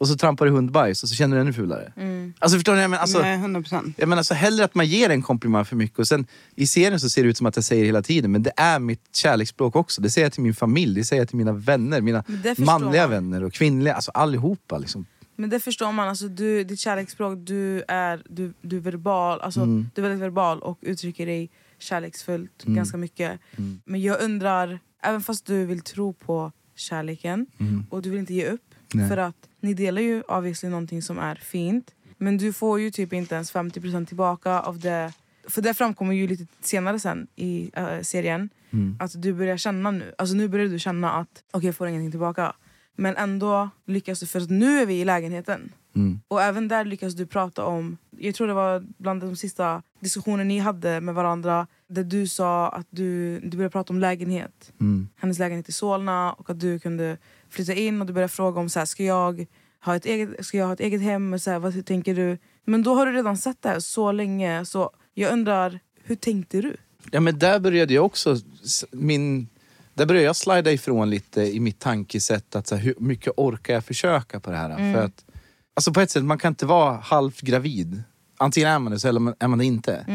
Och så trampar du hundbajs och så känner du ännu fulare. Alltså förstår ni? Jag menar? Alltså, Nej, 100 procent. jag menar så hellre att man ger en komplimang för mycket och sen i serien så ser det ut som att jag säger det hela tiden men det är mitt kärleksspråk också. Det säger jag till min familj, det säger jag till mina vänner, mina manliga man. vänner och kvinnliga, alltså allihopa liksom. Men det förstår man, alltså, du, ditt kärleksspråk, du är, du, du verbal, alltså, Mm. du är väldigt verbal och uttrycker dig kärleksfullt Mm. ganska mycket. Men jag undrar, även fast du vill tro på kärleken och du vill inte ge upp, Mm. Nej. för att ni delar ju obviously någonting som är fint. Men du får ju typ inte ens 50% tillbaka av det. För det framkommer ju lite senare sen i äh, serien. Mm. Att du börjar känna nu, alltså nu börjar du känna att okej jag får ingenting tillbaka. Men ändå lyckas du, för att nu är vi i lägenheten. Mm. Och även där lyckas du prata om, jag tror det var bland de sista diskussioner ni hade med varandra, där du sa att du, du började prata om lägenhet. Mm. Hennes lägenhet i Solna och att du kunde flytta in och du började fråga om så här, ska jag ha ett eget, ska jag ha ett eget hem, så här, vad tänker du? Men då har du redan sett det här så länge, så jag undrar, hur tänkte du? Ja men där började jag också, min, där började jag slida ifrån lite i mitt tankesätt att så här, hur mycket orkar jag försöka på det här? För att, alltså på ett sätt, man kan inte vara halvt gravid. Antingen är man det så eller är man det inte.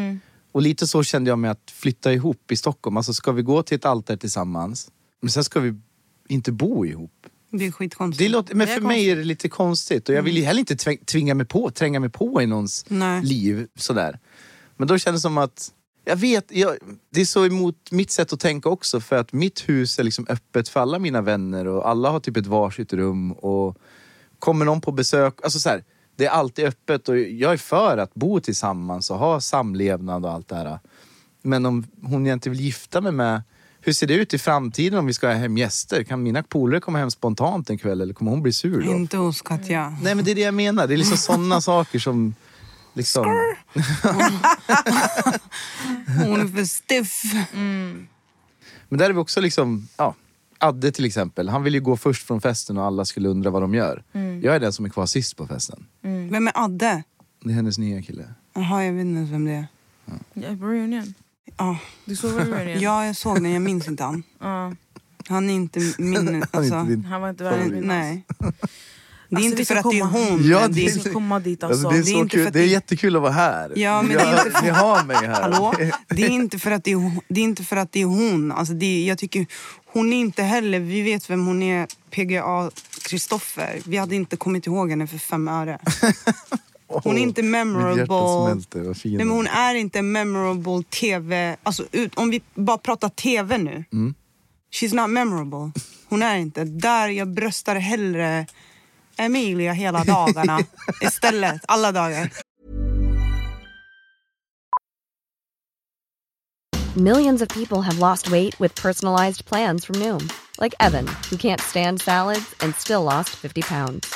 Och lite så kände jag med att flytta ihop i Stockholm. Alltså ska vi gå till ett altare tillsammans, men sen ska vi inte bo ihop. Det är skitkonstigt. Det låter, men Det för mig är det lite konstigt och jag vill ju heller inte tvinga mig på, tränga mig på i någons Nej. liv. Sådär. Men då kändes det som att, jag vet, jag, det är så emot mitt sätt att tänka också för att mitt hus är liksom öppet för alla mina vänner och alla har typ ett varsitt rum och kommer någon på besök, alltså så här, det är alltid öppet och jag är för att bo tillsammans och ha samlevnad och allt det här. Men om hon inte vill gifta mig med hur ser det ut i framtiden om vi ska ha hem gäster? Kan mina polare komma hem spontant en kväll eller kommer hon bli sur då? Inte hos Katja. Nej men det är det jag menar. Det är liksom sådana saker som... Liksom, Hon är för stiff. men där är vi också liksom... Ja, Adde till exempel. Han vill ju gå först från festen och alla skulle undra vad de gör. Jag är den som är kvar sist på festen. Vem är Adde? Det är hennes nya kille. Jaha, jag vet inte ens vem det är. Ja, på reunion. Ja, Du såg väl reunion? ja jag såg den, jag minns inte han. Ja. Han är inte min... Han är Alltså, inte din- Han var inte värd minnas. nej. Det är Alltså, inte för att det är komma. hon. Ja, det Vi är- komma dit Alltså, alltså. det är, det är inte kul. för att det är det- jättekul att vara här. Ja, men Ni det är har- inte för- Ni har mig här. Hallå? Det är inte för att det är, hon- det är, inte för att det är hon. Alltså det, jag tycker, hon är inte heller... Vi vet vem hon är, PGA Kristoffer. Vi hade inte kommit ihåg henne för fem öre. Hon är inte memorable. smälter, Nej, men hon hon är inte memorable tv... Alltså, ut, om vi bara pratar tv nu. Mm. She's not memorable. Hon är inte. Där jag bröstar hellre Emilia hela dagarna istället. Alla dagar. Millions of people have lost weight with personalized plans from Noom, like Evan, who can't stand salads and still lost 50 pounds.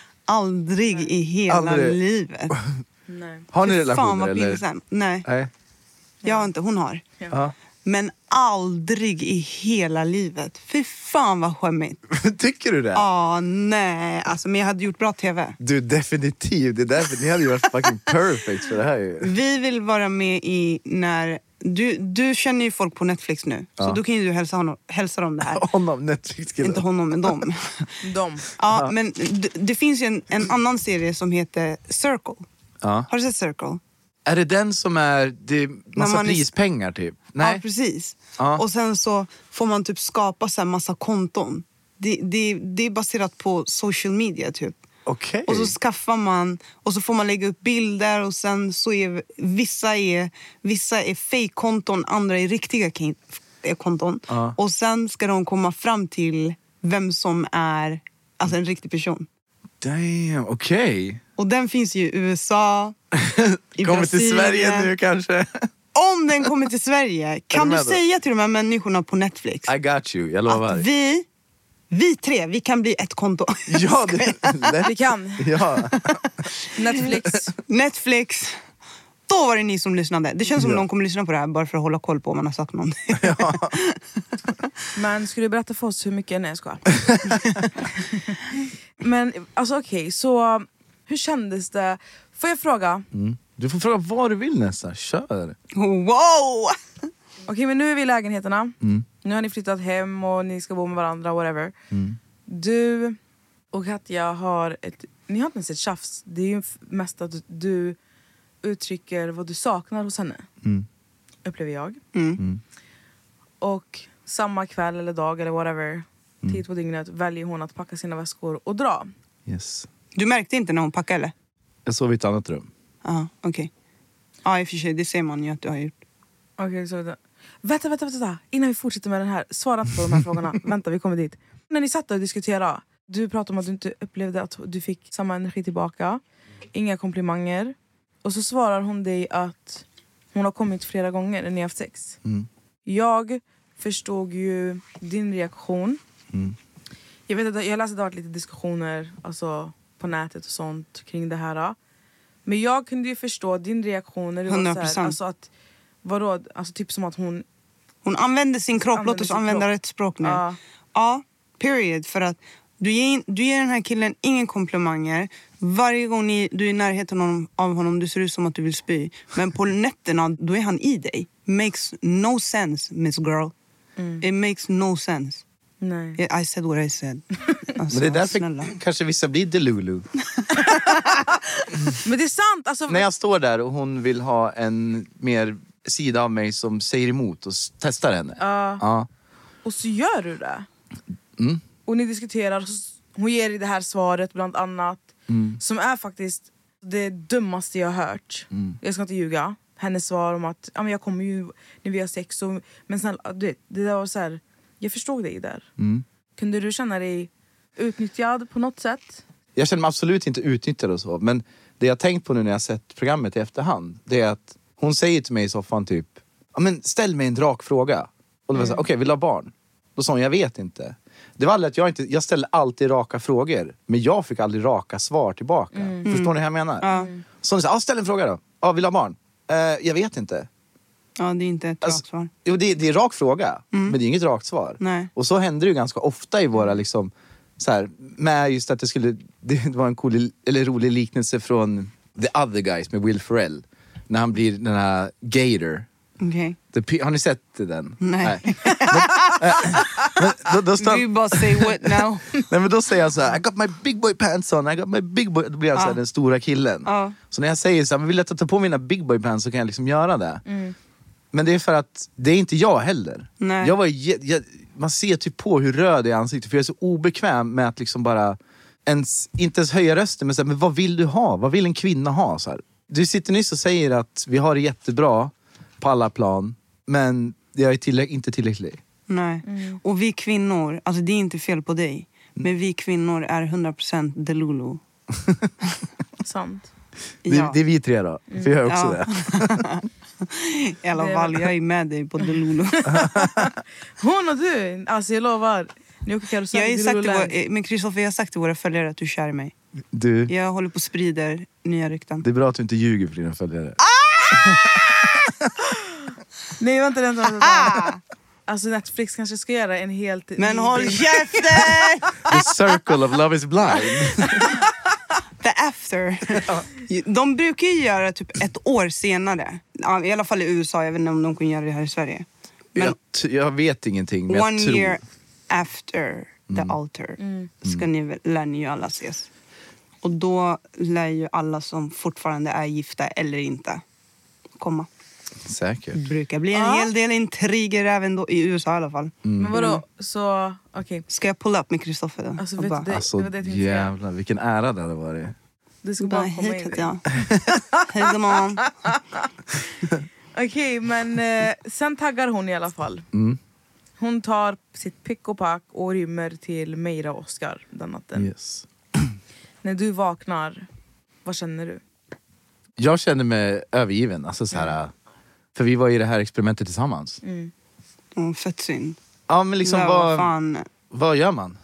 Aldrig i hela Aldrig. livet. Nej. Har ni relationer Fan vad pinsamt. Nej, Nej. jag har inte. Hon har. Ja. Men aldrig i hela livet. Fy fan vad skämmigt. Tycker du det? Ah, nej. Alltså, men jag hade gjort bra TV. Du definitivt, det är därför ni hade ju varit fucking perfect för det här ju. Vi vill vara med i när... Du, du känner ju folk på Netflix nu. Så Ja. då kan ju du hälsa, honom, hälsa dem det här. Honom, Netflix-killen. Inte honom, men dem. De. Ja, men det, det finns ju en, en annan serie som heter Circle. Ja. Har du sett Circle? Är det den som är, det är massa man är- prispengar typ? Nej? Ja, precis. Ja. Och sen så får man typ skapa så här massa konton. Det, det, det är baserat på social media typ. Okej. Och så skaffar man och så får man lägga upp bilder och sen så är vissa är, vissa är fake-konton, andra är riktiga konton. Ja. Och sen ska de komma fram till vem som är alltså en riktig person. Damn, okej. Och den finns ju i USA, i Kommer till Brasilien. Sverige nu kanske? Om den kommer till Sverige, kan du säga till de här människorna på Netflix I got you, jag lovar. att vi, vi tre, vi kan bli ett konto. Ja, det lätt. Vi kan. Ja. Netflix. Netflix. Då var det ni som lyssnade. Det känns som Ja. de kommer lyssna på det här bara för att hålla koll på om man har sagt någonting. Men skulle du berätta för oss hur mycket? Nej jag skojar. Men alltså okej, så hur kändes det? Får jag fråga? Du får fråga vad du vill nästan, kör. Wow! Okej men nu är vi i lägenheterna. Mm. Nu har ni flyttat hem och ni ska bo med varandra, whatever. Du och Katja har ett, ni har inte ens ett tjafs. Det är ju mest att du uttrycker vad du saknar hos henne. Mm. Upplever jag. Mm. Och samma kväll eller dag eller whatever, Mm. tid på dygnet väljer hon att packa sina väskor och dra. Yes. Du märkte inte när hon packade eller? Jag sov i ett annat rum. Ja, okej. Ja, i och för sig, det ser man ju att du har gjort. Okej, så vänta. Vänta, vänta. Innan vi fortsätter med den här, svara inte på de här frågorna. Vänta, vi kommer dit. När ni satt och diskuterade, du pratade om att du inte upplevde att du fick samma energi tillbaka. Inga komplimanger. Och så svarar hon dig att hon har kommit flera gånger när ni har haft sex. Mm. Jag förstod ju din reaktion. Mm. Jag, vet att, jag läste att det har varit lite diskussioner alltså, på nätet och sånt kring det här. Men jag kunde ju förstå din reaktion när du var så 100%. här, alltså att, vadå, alltså typ som att hon... Hon använder sin kropp, Använder låt oss använda kropp. rätt språk nu. Ja. Ja, period. För att du ger, du ger den här killen ingen komplimanger. Varje gång ni, du är i närheten av honom, av honom du ser ut som att du vill spy. Men på nätterna då är han i dig. Makes no sense, miss girl. It makes no sense. Nej. I said what I said. Alltså, Men det är därför snälla. kanske vissa blir delulu. Men det är sant! Alltså, När jag står där och hon vill ha en mer sida av mig som säger emot och testar henne. Ja. Ja. Och så gör du det. Mm. Och ni diskuterar, hon ger dig det här svaret bland annat. Mm. Som är faktiskt det dummaste jag har hört. Mm. Jag ska inte ljuga. Hennes svar om att ja, men jag kommer ju när vi har sex. Och, men snälla, du vet, det där var så här, jag förstod dig där. Mm. Kunde du känna dig utnyttjad på något sätt? Jag känner mig absolut inte utnyttjad och så. Men det jag tänkt på nu när jag sett programmet i efterhand. Det är att hon säger till mig i soffan typ. Men ställ mig en rak fråga. Och då var jag här, okej vill du ha barn? Då sa hon, jag vet inte. Det var att jag inte, jag ställde alltid raka frågor. Men jag fick aldrig raka svar tillbaka. Förstår ni vad jag menar? Ja. Så hon sa, ah, ställ en fråga då. Ah, vill du ha barn? Eh, jag vet inte. Ja, det är inte ett Alltså, rakt svar. Jo, det, det är en rak fråga, men det är inget rakt svar. Nej. Och så händer det ju ganska ofta i våra liksom, så här, med just att det skulle, det var en cool, eller rolig liknelse från The Other Guys med Will Ferrell. När han blir den här Gator. Okej. The, har ni sett den? Nej. Men, äh, men, då, då, står, Du bara say what now. nej, men då säger han så här, I got my big boy pants on, I got my big boy... Då blir han så här, den stora killen. Ja. Så när jag säger så här, men vill jag ta på mina big boy pants så kan jag liksom göra det. Mm. Men det är för att det är inte jag heller. Nej. Jag var, jag, man ser typ på hur röd jag är i ansiktet för jag är så obekväm med att liksom bara ens, inte ens höja rösten men, så här, men vad vill du ha? Vad vill en kvinna ha? Så här. Du sitter nyss och säger att vi har det jättebra på alla plan men jag är tillräck- inte tillräcklig. Nej. Och vi kvinnor, alltså det är inte fel på dig. Men vi kvinnor är 100% delulu. Sant. Det, Ja. det är vi tre då, för jag är också Ja. det. I alla Det- fall, jag är med dig på delulu. Hon och du, alltså jag lovar. Ni åker karusell Jag har sagt till vår, men Kristoffer, jag har sagt till våra följare att du är kär i mig. Du, Jag håller på och sprider nya rykten. det är bra att du inte ljuger för dina följare. Nej vänta, vänta, vänta. Alltså Netflix kanske ska göra en helt Men ny håll käften! The circle of love is blind. The after. De brukar ju göra typ ett år senare. Ja, I alla fall i USA, jag vet inte om de kan göra det här i Sverige. Men jag, t- jag vet ingenting men one jag tror... year after the altar ska ni, väl- lär ni ju alla ses. Och då lär ju alla som fortfarande är gifta eller inte komma. Säkert. Det brukar bli en hel del intriger även då, i USA i alla fall. Men vadå, så okej. Ska jag pulla upp med Kristoffer då? Alltså, Och vet bara, du, det, Alltså det var det jag tänkte säga. jävlar vilken ära det hade varit. Du ska bara bara komma in. Katja. Hej gumman. Okej, men eh, sen taggar hon i alla fall. Mm. Hon tar sitt pick och pack och rymmer till Meira och Oscar den natten. Yes. När du vaknar, vad känner du? Jag kände mig övergiven. Alltså så här, För vi var i det här experimentet tillsammans. Mm, fett synd. Ja men liksom det var vad, fan, vad gör man?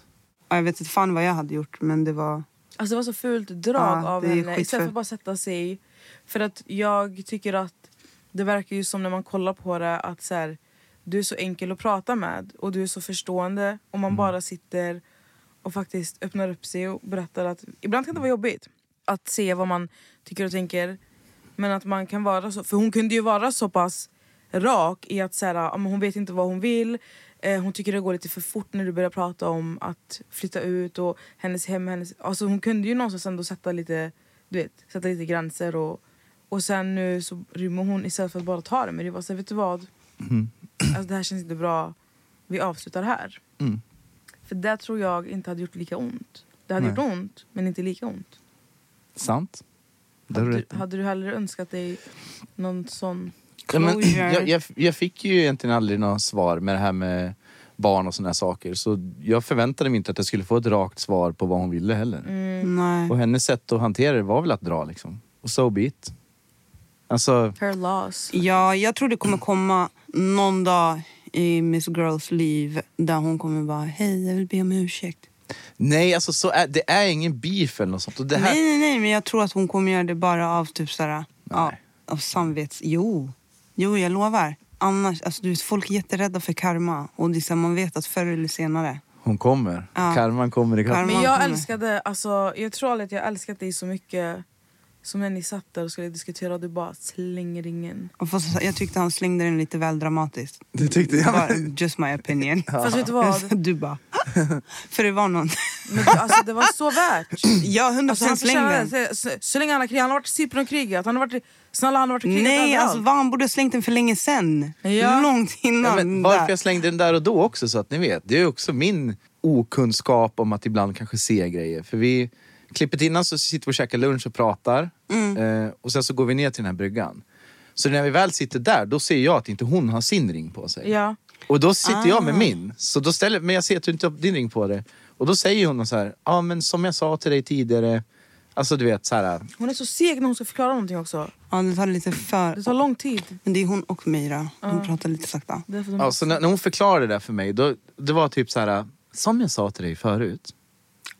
ja, jag vet inte fan vad jag hade gjort men det var... Alltså det var så fult drag Ja, av det är henne skitfult. istället för att bara sätta sig. För att jag tycker att det verkar ju som när man kollar på det att så här, du är så enkel att prata med och du är så förstående och man bara sitter och faktiskt öppnar upp sig och berättar att ibland kan det vara jobbigt att se vad man tycker och tänker. Men att man kan vara så, för hon kunde ju vara så pass rak i att så här, ja, men hon vet inte vad hon vill. Eh, hon tycker det går lite för fort när du börjar prata om att flytta ut och hennes hem. Hennes, alltså hon kunde ju någonstans ändå sätta lite, du vet, sätta lite gränser. Och, och sen nu så rymmer hon istället för att bara ta det. Men det var så här, vet du vad? Alltså det här känns inte bra. Vi avslutar här. Mm. För det tror jag inte hade gjort lika ont. Det hade Nej. gjort ont, men inte lika ont. Sant? Hade, du- hade du hellre önskat dig någon sån... Ja, men, Closure. jag, jag, jag fick ju egentligen aldrig något svar med det här med barn och såna här saker. Så jag förväntade mig inte att jag skulle få ett rakt svar på vad hon ville heller. Mm. Nej. Och hennes sätt att hantera det var väl att dra liksom. Och so be it. Alltså, Her loss. Ja, jag tror det kommer komma någon dag i Miss Girls liv där hon kommer bara hej jag vill be om ursäkt. nej alltså så är, det är ingen beef eller något sånt. Och det här, Nej, nej, nej, men jag tror att hon kommer göra det bara av typ såhär, ja, av samvets... Jo, jo jag lovar. Annars, alltså du vet, folk är jätterädda för karma och det är så här, man vet att förr eller senare. Hon kommer. Ja. Karman kommer ikapp. Men jag kommer. älskade, alltså, jag tror att jag älskat dig så mycket som när ni satt där och skulle diskutera och du bara slänger ringen. Och fast, jag tyckte han slängde den lite väl dramatiskt. Det tyckte jag. Bara, just my opinion. Fast vet du vad? Du bara... för det var någon... Men, du, alltså, det var så värt. Ja, 100% Alltså, han släng den. Så, så länge han har krigat, han har varit i Cypern och krigat. Han har varit, snälla han har varit i krigat Nej, alltså vad han borde ha slängt den för länge sen. Ja. Långt innan. Ja, men varför jag slängde den där och då också så att ni vet. Det är också min okunskap om att ibland kanske se grejer. För vi, klippet innan så sitter vi och käkar lunch och pratar. Eh, och sen så går vi ner till den här bryggan. Så när vi väl sitter där, då ser jag att inte hon har sin ring på sig. Ja. Och då sitter jag med min. Så då ställer, men jag ser att du inte har din ring på dig. Och då säger hon så här, ja men som jag sa till dig tidigare. Alltså du vet så här. Hon är så seg när hon ska förklara någonting också. Ja, det tar lite för... Det tar lång tid. Men det är hon och Meira. Hon pratar lite sakta. Ja, så när, när hon förklarade det där för mig, då, det var typ så här, som jag sa till dig förut.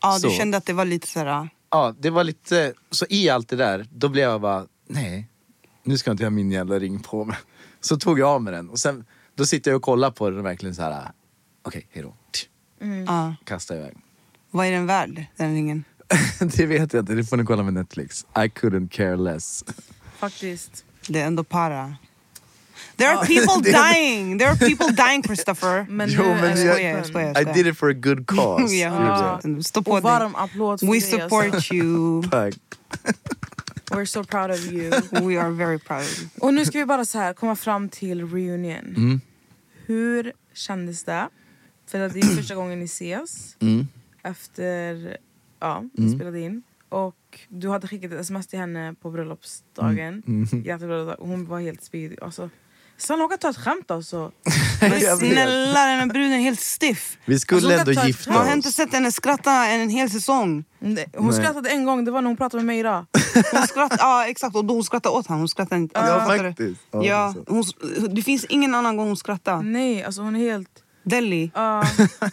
Ja, du Så. kände att det var lite såhär... Ja, det var lite, så i allt det där, då blev jag bara, nej, nu ska inte jag ha min jävla ring på mig. Så tog jag av mig den och sen då sitter jag och kollar på den och verkligen så här. okej, hejdå. Ja. Kasta iväg. Vad är den värd, den ringen? det vet jag inte, det får ni kolla med Netflix. I couldn't care less. Faktiskt. Det är ändå para. There are people dying! There are people dying Christopher. Men Jo, men är det jag- Skojar, jag skojar. I did it for a good cause. Ja, Stå på Och dig. varm applåd för We det. support Alltså. you. Tack. We're so proud of you. We are very proud of you. Och nu ska vi bara så här komma fram till reunion. Mm. Hur kändes det? För att det är första gången ni ses. Mm. Efter ja, ni spelade in. Och du hade skickat ett sms till henne på bröllopsdagen. Mm. Och hon var helt speedig. Alltså, Sanna våga ta ett skämt alltså. Men Jag snälla, den här bruden är helt stiff. Vi skulle Alltså, ändå kan gifta Man har inte oss. sett henne skratta en hel säsong. Nej, Hon Nej. skrattade en gång, det var när hon pratade med Meira. Hon skratt, ja, exakt, och då hon skrattade åt honom. Hon skrattade inte. Ja, du? faktiskt. Ja, Ja, hon, det finns ingen annan gång hon skrattar. Nej, alltså hon är helt... Deli, ah,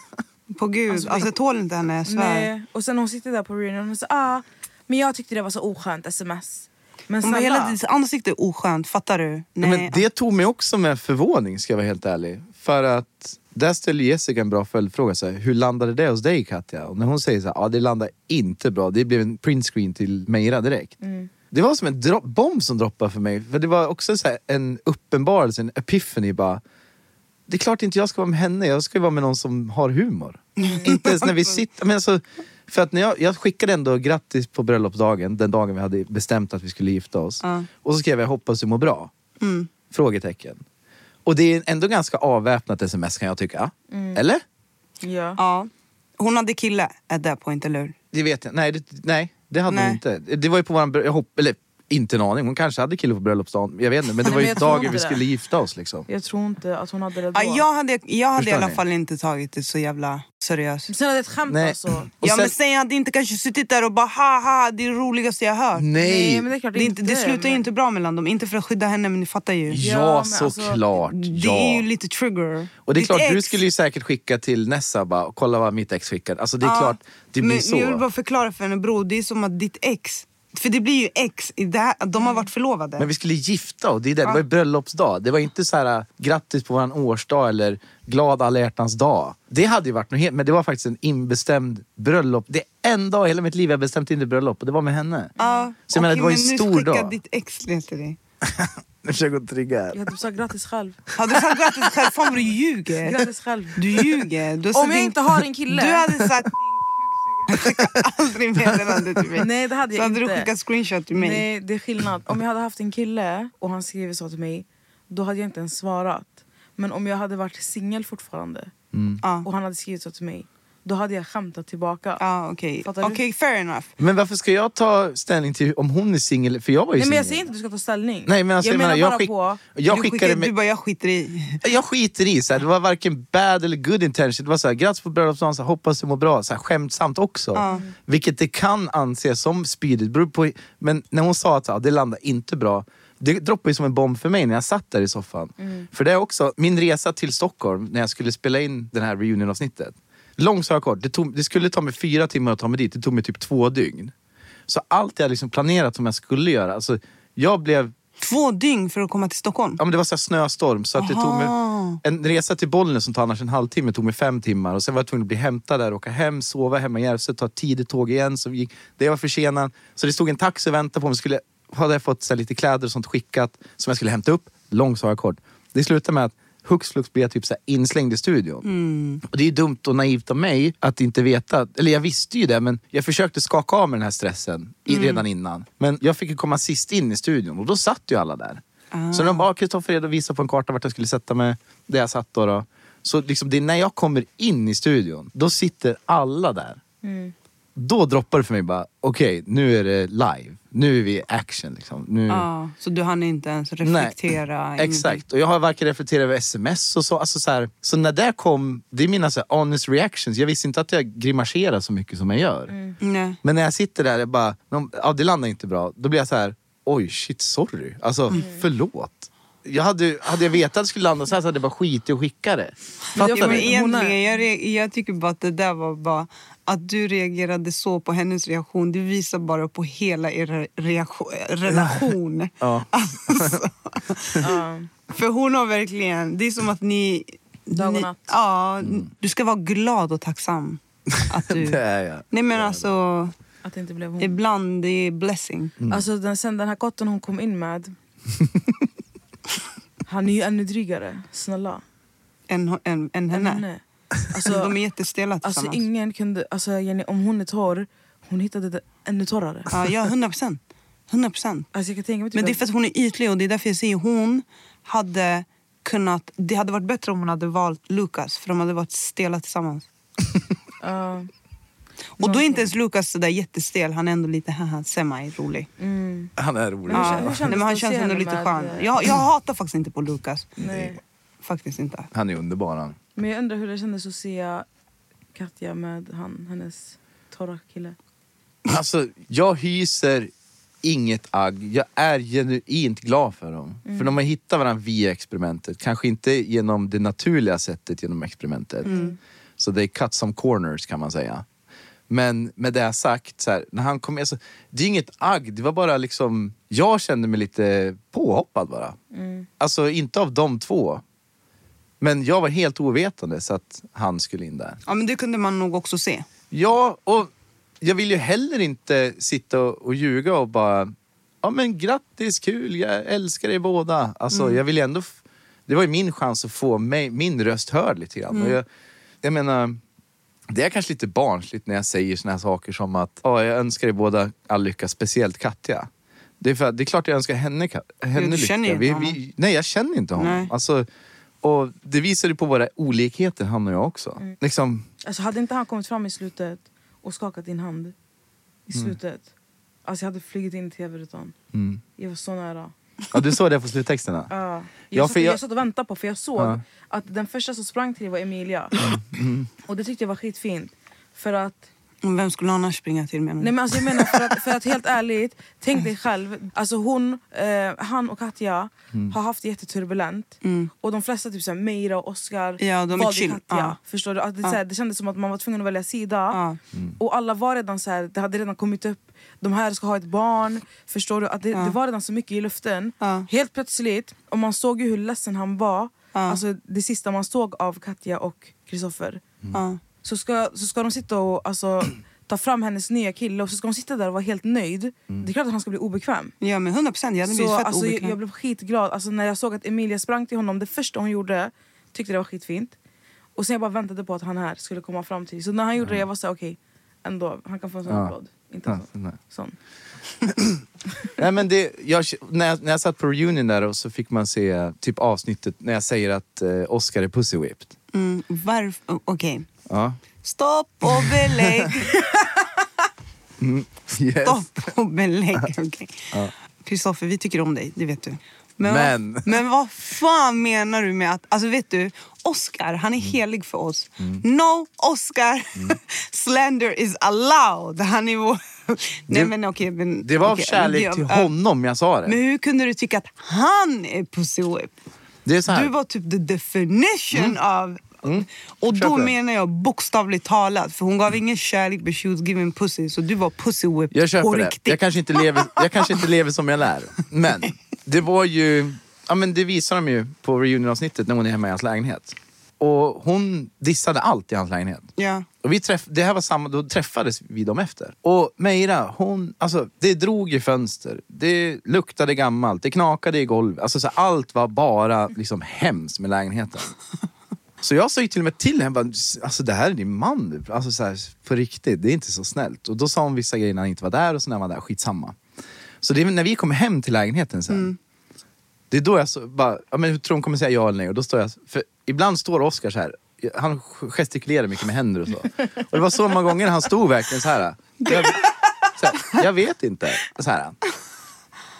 på gud. Alltså, Alltså, jag tål inte henne, jag svär. nej. Och sen hon sitter där på reunion och så ah, men jag tyckte det var så oskönt sms. Men var hela tiden, ansikte är oskönt, fattar du? Ja, Nej. Men det tog mig också med förvåning ska jag vara helt ärlig. För att där ställer Jessica en bra följdfråga. Så här, hur landade det hos dig Katja? Och när hon säger så här, ja det landade inte bra. Det blev en printscreen till Meira direkt. Det var som en bomb som droppade för mig. För det var också så här, en uppenbarelse, en epiphany bara. Det är klart inte jag ska vara med henne, jag ska ju vara med någon som har humor. inte ens när vi sitter... Men alltså, för att när jag, jag skickade ändå grattis på bröllopsdagen, den dagen vi hade bestämt att vi skulle gifta oss. Ja. Och så skrev jag hoppas du mår bra. Mm. Frågetecken. Och det är ändå ganska avväpnat sms kan jag tycka. Eller? ja. Ja. Hon hade kille at that point, eller hur? Det vet jag. Nej, det, nej, det hade Nej. hon inte. Det var ju på våran... Jag hopp, eller inte en aning. Hon kanske hade kille på bröllopsdagen. Jag vet inte. Men det var men ju dagen vi det. skulle gifta oss liksom. Jag tror inte att hon hade det då. Ja, jag hade, jag hade i alla fall inte tagit det så jävla seriöst. Sen är det ett skämt Nej. alltså. Och ja sen- men säg jag hade inte kanske suttit där och bara haha, det är det roligaste jag hört. Nej! Nej, men det är klart Det, inte, det slutar ju men- inte bra mellan dem, inte för att skydda henne men ni fattar ju. Ja, Ja, men alltså, såklart. Det ja. är ju lite trigger. Och det är Ditt klart, du ex- skulle ju säkert skicka till Nessa bara, kolla vad mitt ex skickade. Alltså det är Ja, klart, det blir men, så. Men jag vill bara förklara för henne bror, det är som att ditt ex, för det blir ju ex, i det här, de har varit förlovade. Men vi skulle gifta oss, det, är det. det var ju bröllopsdag. Det var inte så här grattis på våran årsdag eller glad alla hjärtans dag. Det hade ju varit något helt, men det var faktiskt en inbestämd bröllop. Det är en dag i hela mitt liv jag bestämt in ett bröllop och det var med henne. Ja, Så jag menar, det var ju en okej, men stor nu skicka dag. ditt ex till dig. Nu försöker jag trigga här. Jag hade sagt grattis själv. Har du sagt grattis själv? Fan vad du ljuger. Grattis själv. Du ljuger. Du Om jag din- inte har en kille. Du hade sagt skicka aldrig meddelande till mig. Nej det hade Så jag hade inte. du skickat screenshot till mig. Nej det är skillnad. Om jag hade haft en kille och han skriver så till mig, då hade jag inte ens svarat. Men om jag hade varit singel fortfarande Ja, och han hade skrivit så till mig, då hade jag skämtat tillbaka. ja okej. Fattar du? Okej, fair enough. Men varför ska jag ta ställning till om hon är singel? För jag var ju Nej men jag singel. säger inte att du ska ta ställning. Nej men alltså, jag, jag, menar, jag, bara skick, på... jag du, skickade skickade, med, du bara, jag skiter i. Jag skiter i, så här, det var varken bad eller good intention. Det var så här, grattis på bröllopsdagen, så här, hoppas du mår bra. Så här, skämtsamt också. Ja. Vilket det kan anses som spydigt. På, men när hon sa att så här, det landade inte bra. Det droppade ju som en bomb för mig när jag satt där i soffan. För det är också, min resa till Stockholm när jag skulle spela in den här reunion-avsnittet. Långt så kort, det, tog, det skulle ta mig fyra timmar att ta mig dit. Det tog mig typ två dygn. Så allt jag liksom planerat som jag skulle göra. Alltså, jag blev Två dygn för att komma till Stockholm. Ja, men det var så snöstorm så att det tog mig, en resa till Bollnäs som tar annars en halvtimme tog mig fem timmar och sen var jag tvungen att bli hämtad där, åka hem, sova hemma i Järvsö, ta tidigt tåg igen. Så gick, det var försenad. Så det stod en taxi och väntade på mig. Skulle, hade jag fått så här, lite kläder och sånt skickat som jag skulle hämta upp. Lång saga kort. Det slutade med att hux flux blev jag typ så inslängd i studion. Och det är dumt och naivt av mig att inte veta, eller jag visste ju det men jag försökte skaka av mig den här stressen i, redan innan. Men jag fick ju komma sist in i studion och då satt ju alla där. Så de bara, Kristoffer Ed visade på en karta vart jag skulle sätta mig, där jag satt då. då. Så liksom, det är när jag kommer in i studion, då sitter alla där. Då droppar det för mig bara, okej nu är det live. Nu är vi i action liksom. Nu... Ja, så du hann inte ens reflektera? Nej, exakt. Och jag har varken reflekterat över sms och så. Alltså så, här, så när det kom, det är mina så här, honest reactions. Jag visste inte att jag grimaserar så mycket som jag gör. ingenting. Nej. Men när jag sitter där, jag bara, ja, det landar inte bra. Då blir jag så här, oj shit sorry. Alltså förlåt. Jag hade, hade jag vetat att det skulle landa så här så hade jag bara skitit och skicka det. Fattar Ja, men egentligen, jag, jag tycker bara att det där var bara... Att du reagerade så på hennes reaktion, det visar bara på hela er reaktion, relation. Ja. Alltså, Ja. För hon har verkligen... Det är som att ni... Dag och ni natt. ja, du ska vara glad och tacksam. Att du, Det är jag. nej men alltså, Att det inte blev hon. ibland det är blessing. Alltså den, sen den här kotten hon kom in med. han är ju ännu drygare. Snälla. Än, än, än Än henne. Alltså, De är jättestela alltså tillsammans. ingen kunde... Alltså Jenny, om hon är torr, hon hittade det ännu torrare. Ja, ja, 100 procent. 100 procent. Alltså jag kan tänka mig typ Men det är för att hon är ytlig och det är därför jag säger hon hade kunnat... Det hade varit bättre om hon hade valt Lukas för de hade varit stela tillsammans. Ja. Och då är inte ens Lukas så där jättestel, han är ändå lite haha, semi-rolig. Mm. Han är rolig. Ja, hur kändes men han känns ändå lite skön. Jag, jag hatar faktiskt inte på Lukas. Nej. Faktiskt inte. Han är underbar han. Men jag undrar hur det kändes att se Katja med han, hennes torra kille. Alltså, jag hyser inget agg. Jag är genuint glad för dem. Mm. För de har hittat varandra via experimentet. Kanske inte genom det naturliga sättet genom experimentet. Mm. Så they cut some corners kan man säga. Men med det sagt, så här, när han kom med, så, det är inget agg. Det var bara liksom, jag kände mig lite påhoppad bara. Mm. Alltså inte av de två. Men jag var helt ovetande så att han skulle in där. Ja men det kunde man nog också se. Ja, och jag vill ju heller inte sitta och, och ljuga och bara... Ja men grattis, kul, jag älskar er båda. Alltså jag vill ändå... Det var ju min chans att få mig, min röst hörd lite grann. Och jag, jag menar, det är kanske lite barnsligt när jag säger såna här saker som att ja, jag önskar er båda all lycka, speciellt Katja. Det är, för, det är klart jag önskar henne, henne lycka. vi, vi, nej, jag känner inte honom. Nej. Alltså, och det visar ju på våra olikheter, han och jag också. Liksom, Alltså hade inte han kommit fram i slutet och skakat din hand i slutet. Alltså jag hade flugit in i tv-rutan. mm. Jag var så nära. Ja, du såg det på sluttexterna? Ja. Jag, Ja, satt, jag... jag- satt och väntade på för jag såg Ja. att den första som sprang till var Emilia. Mm. Och det tyckte jag var skitfint. För att Vem skulle annars springa till menar du? Nej men alltså jag menar för att, för att helt ärligt, tänk dig själv. Alltså hon, eh, han och Katja Mm. har haft det jätteturbulent. Och de flesta, typ såhär, Meira och Oscar, Ja, de är valde chill. Katja. Ja. Förstår du? Att det, såhär, det kändes som att man var tvungen att välja sida. Ja. Och alla var redan så här, det hade redan kommit upp, de här ska ha ett barn. Förstår du? Att det, det var redan så mycket i luften. Helt plötsligt, och man såg ju hur ledsen han var. Alltså det sista man såg av Katja och Kristoffer Ja. Så ska, så ska de sitta och alltså, ta fram hennes nya kille och så ska hon sitta där och vara helt nöjd. Det är klart att han ska bli obekväm. ja men 100 procent, jag hade blivit Så, fett alltså, jag, obekväm. jag blev skitglad alltså, när jag såg att Emilia sprang till honom. Det första hon gjorde tyckte det var skitfint. Och sen jag bara väntade på att han här skulle komma fram till. Så när han gjorde det jag var så här, okej, ändå, han kan få en sån Ja. applåd. Inte en Ja, sån. nej. sån. Nej, men det, jag, när, jag, när jag satt på reunion där och så fick man se typ avsnittet när jag säger att eh, Oscar är pussy whipped. Mm, varför? o- Okej. Ja. Stopp och belägg. Yes. Stopp och belägg. Okej. Kristoffer, vi tycker om dig, det vet du. Men, Men- Vad, men vad fan menar du med att... Alltså vet du, Oscar han är helig för oss. No Oscar slander is allowed. Han är vår... Nej Det- men okej. men, Det var av okej, kärlek till honom jag sa det. Men hur kunde du tycka att han är pussy whip? Här. Du var typ the definition av... Och då menar jag bokstavligt talat, för hon gav ingen kärlek but she was giving pussy. Så du var pussy whip Jag köper det. Jag kanske, inte lever, jag kanske inte lever som jag lär. Men det var ju... Ja, men det visar de ju på reunionavsnittet när hon är hemma i hans lägenhet. Och hon dissade allt i hans lägenhet. Ja. Och vi träff, det här var samma, då träffades vi dem efter. Och Meira, hon, alltså det drog i fönster, det luktade gammalt, det knakade i golvet. Alltså så allt var bara liksom hemskt med lägenheten. Så jag sa ju till och med till henne, bara, alltså det här är din man. Alltså så här, på riktigt, det är inte så snällt. Och då sa hon vissa grejer när han inte var där och så när han var där, skitsamma. Så det är när vi kommer hem till lägenheten sen. Det är då jag så, bara, ja, men hur tror hon kommer säga ja eller nej? Och då står jag, för ibland står Oscar så här. Han gestikulerar mycket med händer och så. Och det var så många gånger han stod verkligen så här. Jag, så här, jag vet inte. Så här.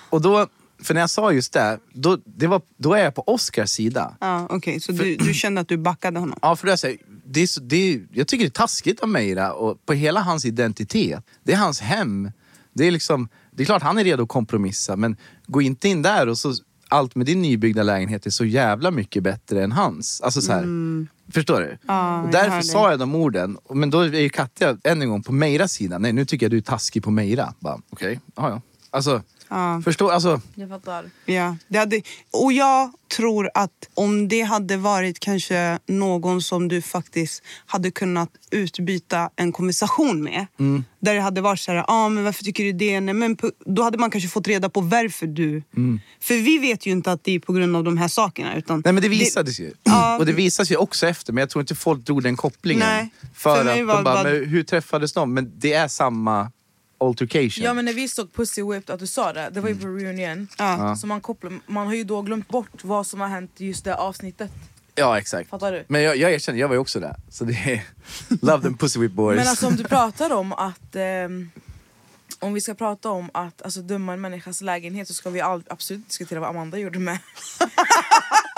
Och då, för när jag sa just det, då, det var, då är jag på Oscars sida. Ja, Okej, så du, du kände att du backade honom? Ja, för det är så här, det är så, det är, jag tycker det är taskigt av Meira och på hela hans identitet. Det är hans hem. Det är liksom, det är klart han är redo att kompromissa men gå inte in där och så allt med din nybyggda lägenhet är så jävla mycket bättre än hans. Alltså så här, Förstår du? Och jag därför hör sa jag de orden. Men då är ju Katja än en gång på Meiras sida. Nej, nu tycker jag du är taskig på Meira. Okej, ja ja. Alltså, Ja. Förstår, alltså, Jag fattar. Ja, det hade, och jag tror att om det hade varit kanske någon som du faktiskt hade kunnat utbyta en konversation med. Mm. Där det hade varit så här, ah, men varför tycker du det? Nej, men då hade man kanske fått reda på varför du... Mm. För vi vet ju inte att det är på grund av de här sakerna. Utan nej men det visades ju. Ja. Och det visas ju också efter, men jag tror inte folk drog den kopplingen. Nej. För, För att var de bara, bara- men hur träffades de? Men det är samma altercation. Ja men när vi såg Pussy Whipped, att du sa det, det var ju på reunion. Ja. Så man, kopplar, man har ju då glömt bort vad som har hänt i just det avsnittet. Ja, exakt. Fattar du? Men jag, jag erkänner, jag var ju också där. Så det är... Love them pussy whip boys. Men alltså om du pratar om att ehm, om vi ska prata om att alltså, döma en människas lägenhet så ska vi all, absolut diskutera vad Amanda gjorde med.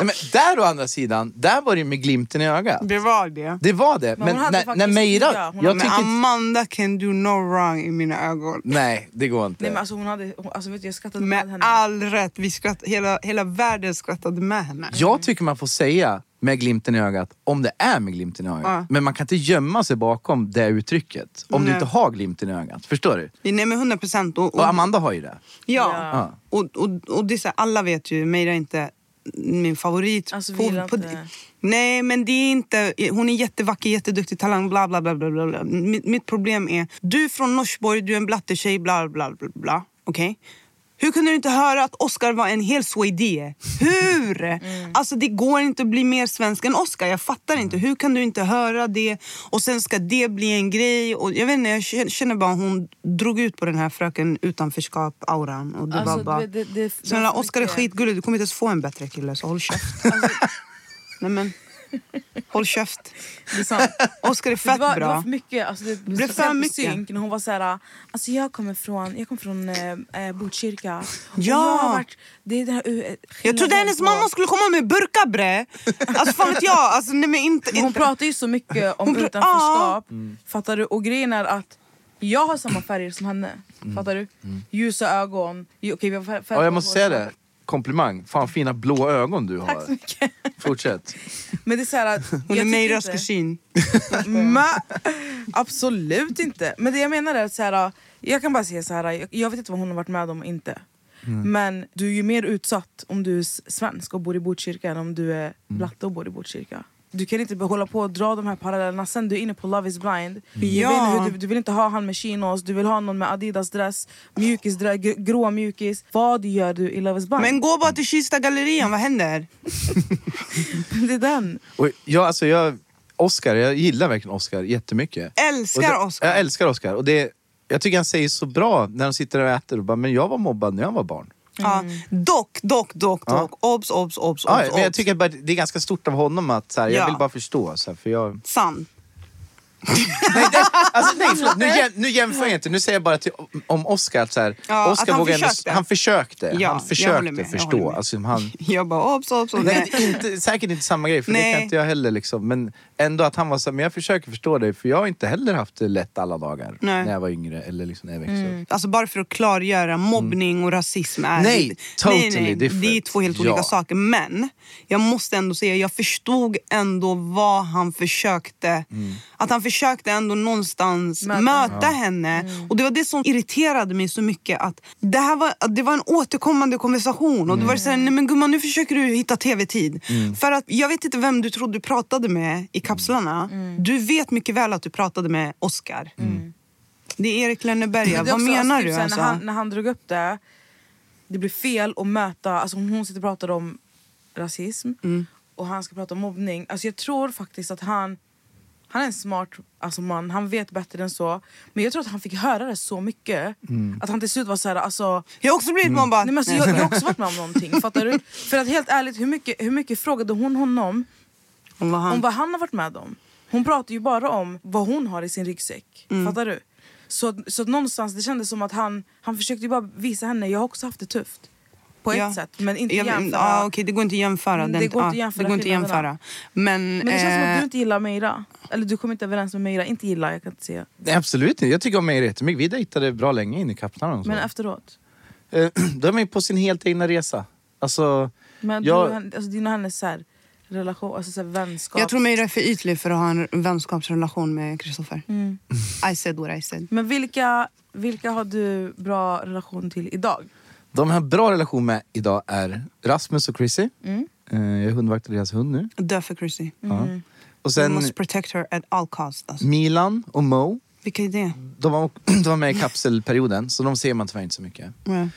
Nej, men där å andra sidan, där var det med glimten i ögat. Det var det. Det var det. Men Men, när, när Meira... jag Men tycker inte, Amanda can do no wrong i mina ögon. Nej, det går inte. Nej, men alltså, hon hade, hon, alltså, vet du, jag skrattade med, Med henne. all rätt. Vi skratt, hela, hela världen skrattade med henne. Jag tycker man får säga med glimten i ögat om det är med glimten i ögat. Ja. Men man kan inte gömma sig bakom det uttrycket om du Nej. inte har glimten i ögat. Förstår du? Nej men 100 procent. Och, Och Amanda har ju det. Ja, Ja. Och, och, och det är så här, alla vet ju, Meira inte min favorit. Alltså, gillar inte- nej men det är inte, hon är jättevacker, jätteduktig, talang, bla bla bla. bla, bla. Mitt, mitt problem är, du är från Norsborg, du är en blattetjej, bla bla bla. bla. Okej? Hur kunde du inte höra att Oscar var en hel swede? Hur? Mm. Alltså det går inte att bli mer svensk än Oscar. Jag fattar inte. Hur kan du inte höra det? Och sen ska det bli en grej. Och jag vet inte, jag känner- bara hon drog ut på den här fröken utanförskap-auran. Och det Alltså, var bara... det- det- det- det Snälla, Oscar är. Alltså- skitgullig. Du kommer inte ens få en bättre kille, så håll käft. Nej men, håll käft. Det är sant. Oscar är det, fett var, det bra. var för mycket. Alltså, det, blev för mycket. Synk, när hon var såhär, alltså jag kommer från, jag kommer från eh, eh, Botkyrka. Ja. jag har varit, det är det här, eh, Jag trodde hennes på- mamma skulle komma med burka bre. Alltså fan vet jag. Alltså, nej, men inte, Men hon inte. pratar ju så mycket om pr- utanförskap. Fattar du? Och grejen är att jag har samma färger som henne. Fattar du? Ljusa ögon. Okej, vi har fär- färg Ja, jag måste säga det. Komplimang. Fan fina blå ögon du Tack så har. mycket. Fortsätt. Men det är så här att, Hon är Meiras kusin. Absolut inte. Men det jag menar är att så här, jag kan bara säga så här, jag, vet inte vad hon har varit med om och inte. Men du är ju mer utsatt om du är svensk och bor i Botkyrka än om du är blatte och bor i Botkyrka. Du kan inte hålla på och dra de här parallellerna. Sen du är inne på Love is blind. Jag Ja. inte hur, du, du vill inte ha han med chinos, du vill ha någon med Adidas dress, mjukisdress, gr- grå mjukis. Vad gör du i Love is blind? Men gå bara till Kista gallerian, vad händer? det är den. Och jag, alltså jag, Oscar, jag gillar verkligen Oscar jättemycket. Älskar det- Oscar. Jag älskar Oscar. Och det, jag tycker han säger så bra när de sitter och äter. Och bara, men jag var mobbad när jag var barn. Ja. Dock, dock, dock, Ja. dock. Obs, obs, obs, Ja, obs. men jag obs. tycker bara, det är ganska stort av honom att så här, jag Ja. vill bara förstå. Så här, för jag, Sant. Nej, det, alltså, nej, förlåt, nu, jäm, nu jämför jag inte. Nu säger jag bara till, om Oscar att så här, Ja, Oscar att han vågar ändå- försökte. han försökte. Ja, han jag försökte med, jag förstå. med. Alltså, han, Jag bara obs, obs, obs. Nej, inte, säkert inte samma grej, för det Nej. kan inte jag heller. Liksom. Men ändå att han var så här, men jag försöker förstå dig, för jag har inte heller haft det lätt alla dagar. Nej. När jag var yngre eller liksom när jag växte upp. Alltså bara för att klargöra, mobbning och rasism är... Nej, totally nej, nej. Det är två helt olika Ja. saker. Men jag måste ändå säga, jag förstod ändå vad han försökte. Att han försökte ändå någonstans Möta möta, henne. Och det var det som irriterade mig så mycket. Att det, här var, det var en återkommande konversation. Och det var så här, nej men gumman nu försöker du hitta tv-tid. För att jag vet inte vem du trodde du pratade med i kapslarna. Du vet mycket väl att du pratade med Oscar. Det är Erik Lönneberga. Vad menar alltså, du? typ såhär, Alltså? När, han, när han drog upp det, det blir fel att möta, alltså hon sitter och pratar om rasism Mm. och han ska prata om mobbning. Alltså jag tror faktiskt att han, han är en smart alltså man, han vet bättre än så. Men jag tror att han fick höra det så mycket Mm. att han till slut var såhär, alltså Jag har också blivit mobbad. Nej, men alltså, jag, jag har också varit med om någonting, fattar du? För att helt ärligt, hur mycket, hur mycket frågade hon honom Om vad han... om vad han har varit med om? Hon pratar ju bara om vad hon har i sin ryggsäck. Mm. Fattar du? Så, så att någonstans det kändes som att han, han försökte ju bara visa henne, jag har också haft det tufft. På ett Ja. sätt, men inte Jag- jämföra. ja, okej, det går inte att jämföra. Mm, Den, det går inte att jämföra det går inte jämföra. Men, Men det känns som att eh, du inte gillar Meira. Eller du kommer inte överens med Meira. Inte gillar, jag kan inte säga. Nej, absolut inte. Jag tycker om mig jättemycket. Vi dejtade bra länge in i Kapstaden. Men efteråt? Eh, Då är man ju på sin helt egna resa. Alltså, Men Jag- du, alltså, din och hennes så här, relation, alltså så här vänskap. Jag tror mig är för ytlig för att ha en vänskapsrelation med Kristoffer. Mm. I said what I said. Men vilka, vilka har du bra relation till idag? De har bra relation med idag är Rasmus och Chrissy. Mm. Eh, Jag hundvaktar deras hund nu. Dö för Chrissy. Ja. Och We sen must protect her at all costs. Alltså. Milan och Mo. Vilka är det? De var, de var med i kapselperioden, så de ser man tyvärr inte så mycket. Ja.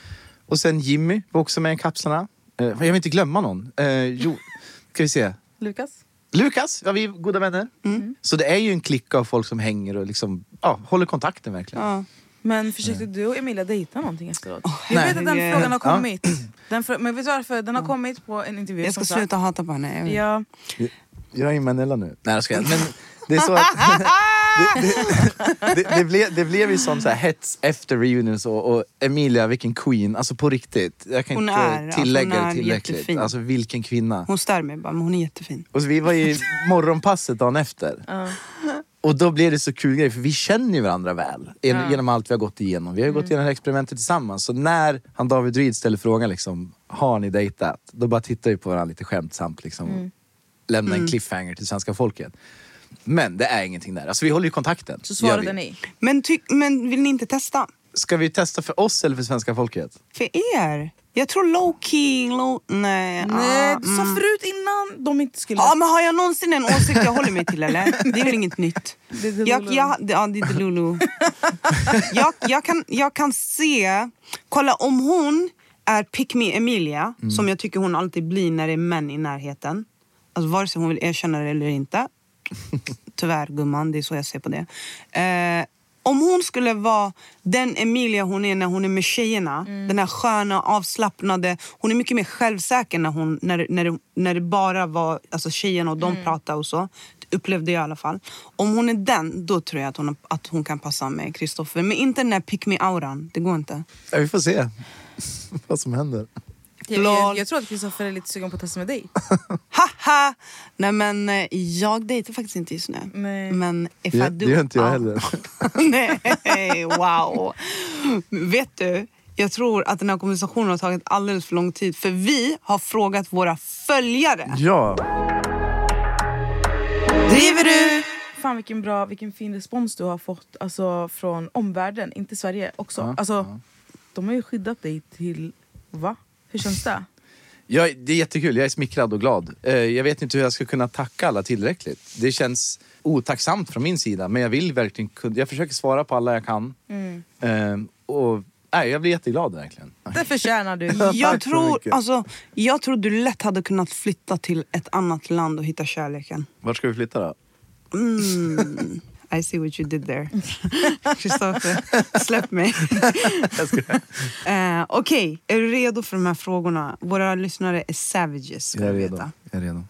Och sen Jimmy var också med i kapslarna. Eh, Jag vill inte glömma någon. Eh, jo, ska vi se. Lukas? Lukas, ja, vi är goda vänner. Så det är ju en klick av folk som hänger och liksom, ja, håller kontakten verkligen. Ja. Men försökte du och Emilia dejta någonting efteråt? jag nej. vet att den herregud. frågan har kommit. Den frå- men vet du varför? Den har kommit på en intervju. Jag ska som sagt. sluta hata på henne. Jag. Ja, Jag är Manella nu. Nej jag skojar. Men det är så att... det, det, det, det, blev, det blev ju sån så här hets efter reunions och, och Emilia, vilken queen. Alltså på riktigt. Jag kan Hon inte är, alltså, tillägga hon är det tillräckligt. jättefin. Alltså vilken kvinna. Hon stör mig bara, men hon är jättefin. Och så vi var i morgonpasset dagen efter. Och då blev det så kul grej, för vi känner ju varandra väl. Gen- Genom allt vi har gått igenom. Vi har ju gått igenom experimentet tillsammans. Så när han David Reed ställer frågan liksom, har ni dejtat? Då bara tittar vi på varandra lite skämtsamt. Liksom, Lämna en cliffhanger till svenska folket. Men det är ingenting där. Alltså vi håller ju kontakten. så svarade ni. Men, men vill ni inte testa? Ska vi testa för oss eller för svenska folket? För er? Jag tror low key, low... Nej. Nej, ah, du sa mm. förut innan de inte skulle... Ja men har jag någonsin en åsikt jag håller mig till eller? Det är väl inget nytt. Det är Jag, jag, ja, det är Delulu. jag, jag, kan, jag kan se, kolla om hon är pick me Emilia, som jag tycker hon alltid blir när det är män i närheten. Alltså vare sig hon vill erkänna det eller inte. Tyvärr gumman, det är så jag ser på det. Eh, om hon skulle vara den Emilia hon är när hon är med tjejerna, den här sköna, avslappnade, hon är mycket mer självsäker när, hon, när, när, det, när det bara var alltså tjejerna och de pratade och så. Upplevde jag i alla fall. Om hon är den, då tror jag att hon, att hon kan passa med Kristoffer. Men inte den där pick me-auran, det går inte. Ja, vi får se vad som händer. Jag, jag, tror att Kristoffer är lite sugen på att testa med dig. Haha! Nej men eh, jag dejtar faktiskt inte just nu. Nej. Men if Det, I det do... gör inte jag ja. heller. Nej, wow. Vet du, jag tror att den här konversationen har tagit alldeles för lång tid. För vi har frågat våra följare. Ja. Driver du? Fan vilken bra, vilken fin respons du har fått alltså, från omvärlden, inte Sverige också. Ja, alltså, De har ju skyddat dig till... Va? Hur känns det? Ja, det är jättekul, jag är smickrad och glad. Eh, Jag vet inte hur jag ska kunna tacka alla tillräckligt. Det känns otacksamt från min sida, men jag vill verkligen kunna... Jag försöker svara på alla jag kan. Eh, Och nej, jag blir jätteglad verkligen. Det förtjänar du. Jag tror, alltså, jag tror du lätt hade kunnat flytta till ett annat land och hitta kärleken. Vart ska vi flytta då? Mm. I see what you did there. Kristoffer, släpp mig. uh, Okej, är du redo för de här frågorna? Våra lyssnare är savages. Jag är redo. veta. Jag är redo.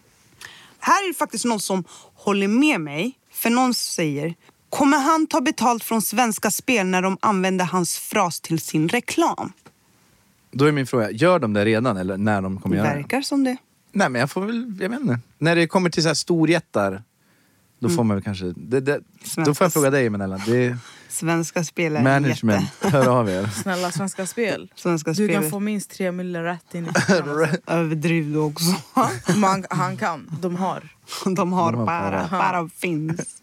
Här är det faktiskt någon som håller med mig. För någon säger, kommer han ta betalt från Svenska Spel när de använder hans fras till sin reklam? Då är min fråga, gör de det redan eller när de kommer göra det? Verkar som det. Nej men jag får väl, jag vet inte. När det kommer till så här storjättar, då får man väl kanske... Det, det, då får jag fråga dig Manella. Det är Svenska Spel är management, jätte. hör av er. Snälla Svenska Spel. Svenska Du Spel. kan få minst tre miljoner rätt in i Överdriv du också. Man, Han kan, de har. De har, De har bara, bara. bara finns.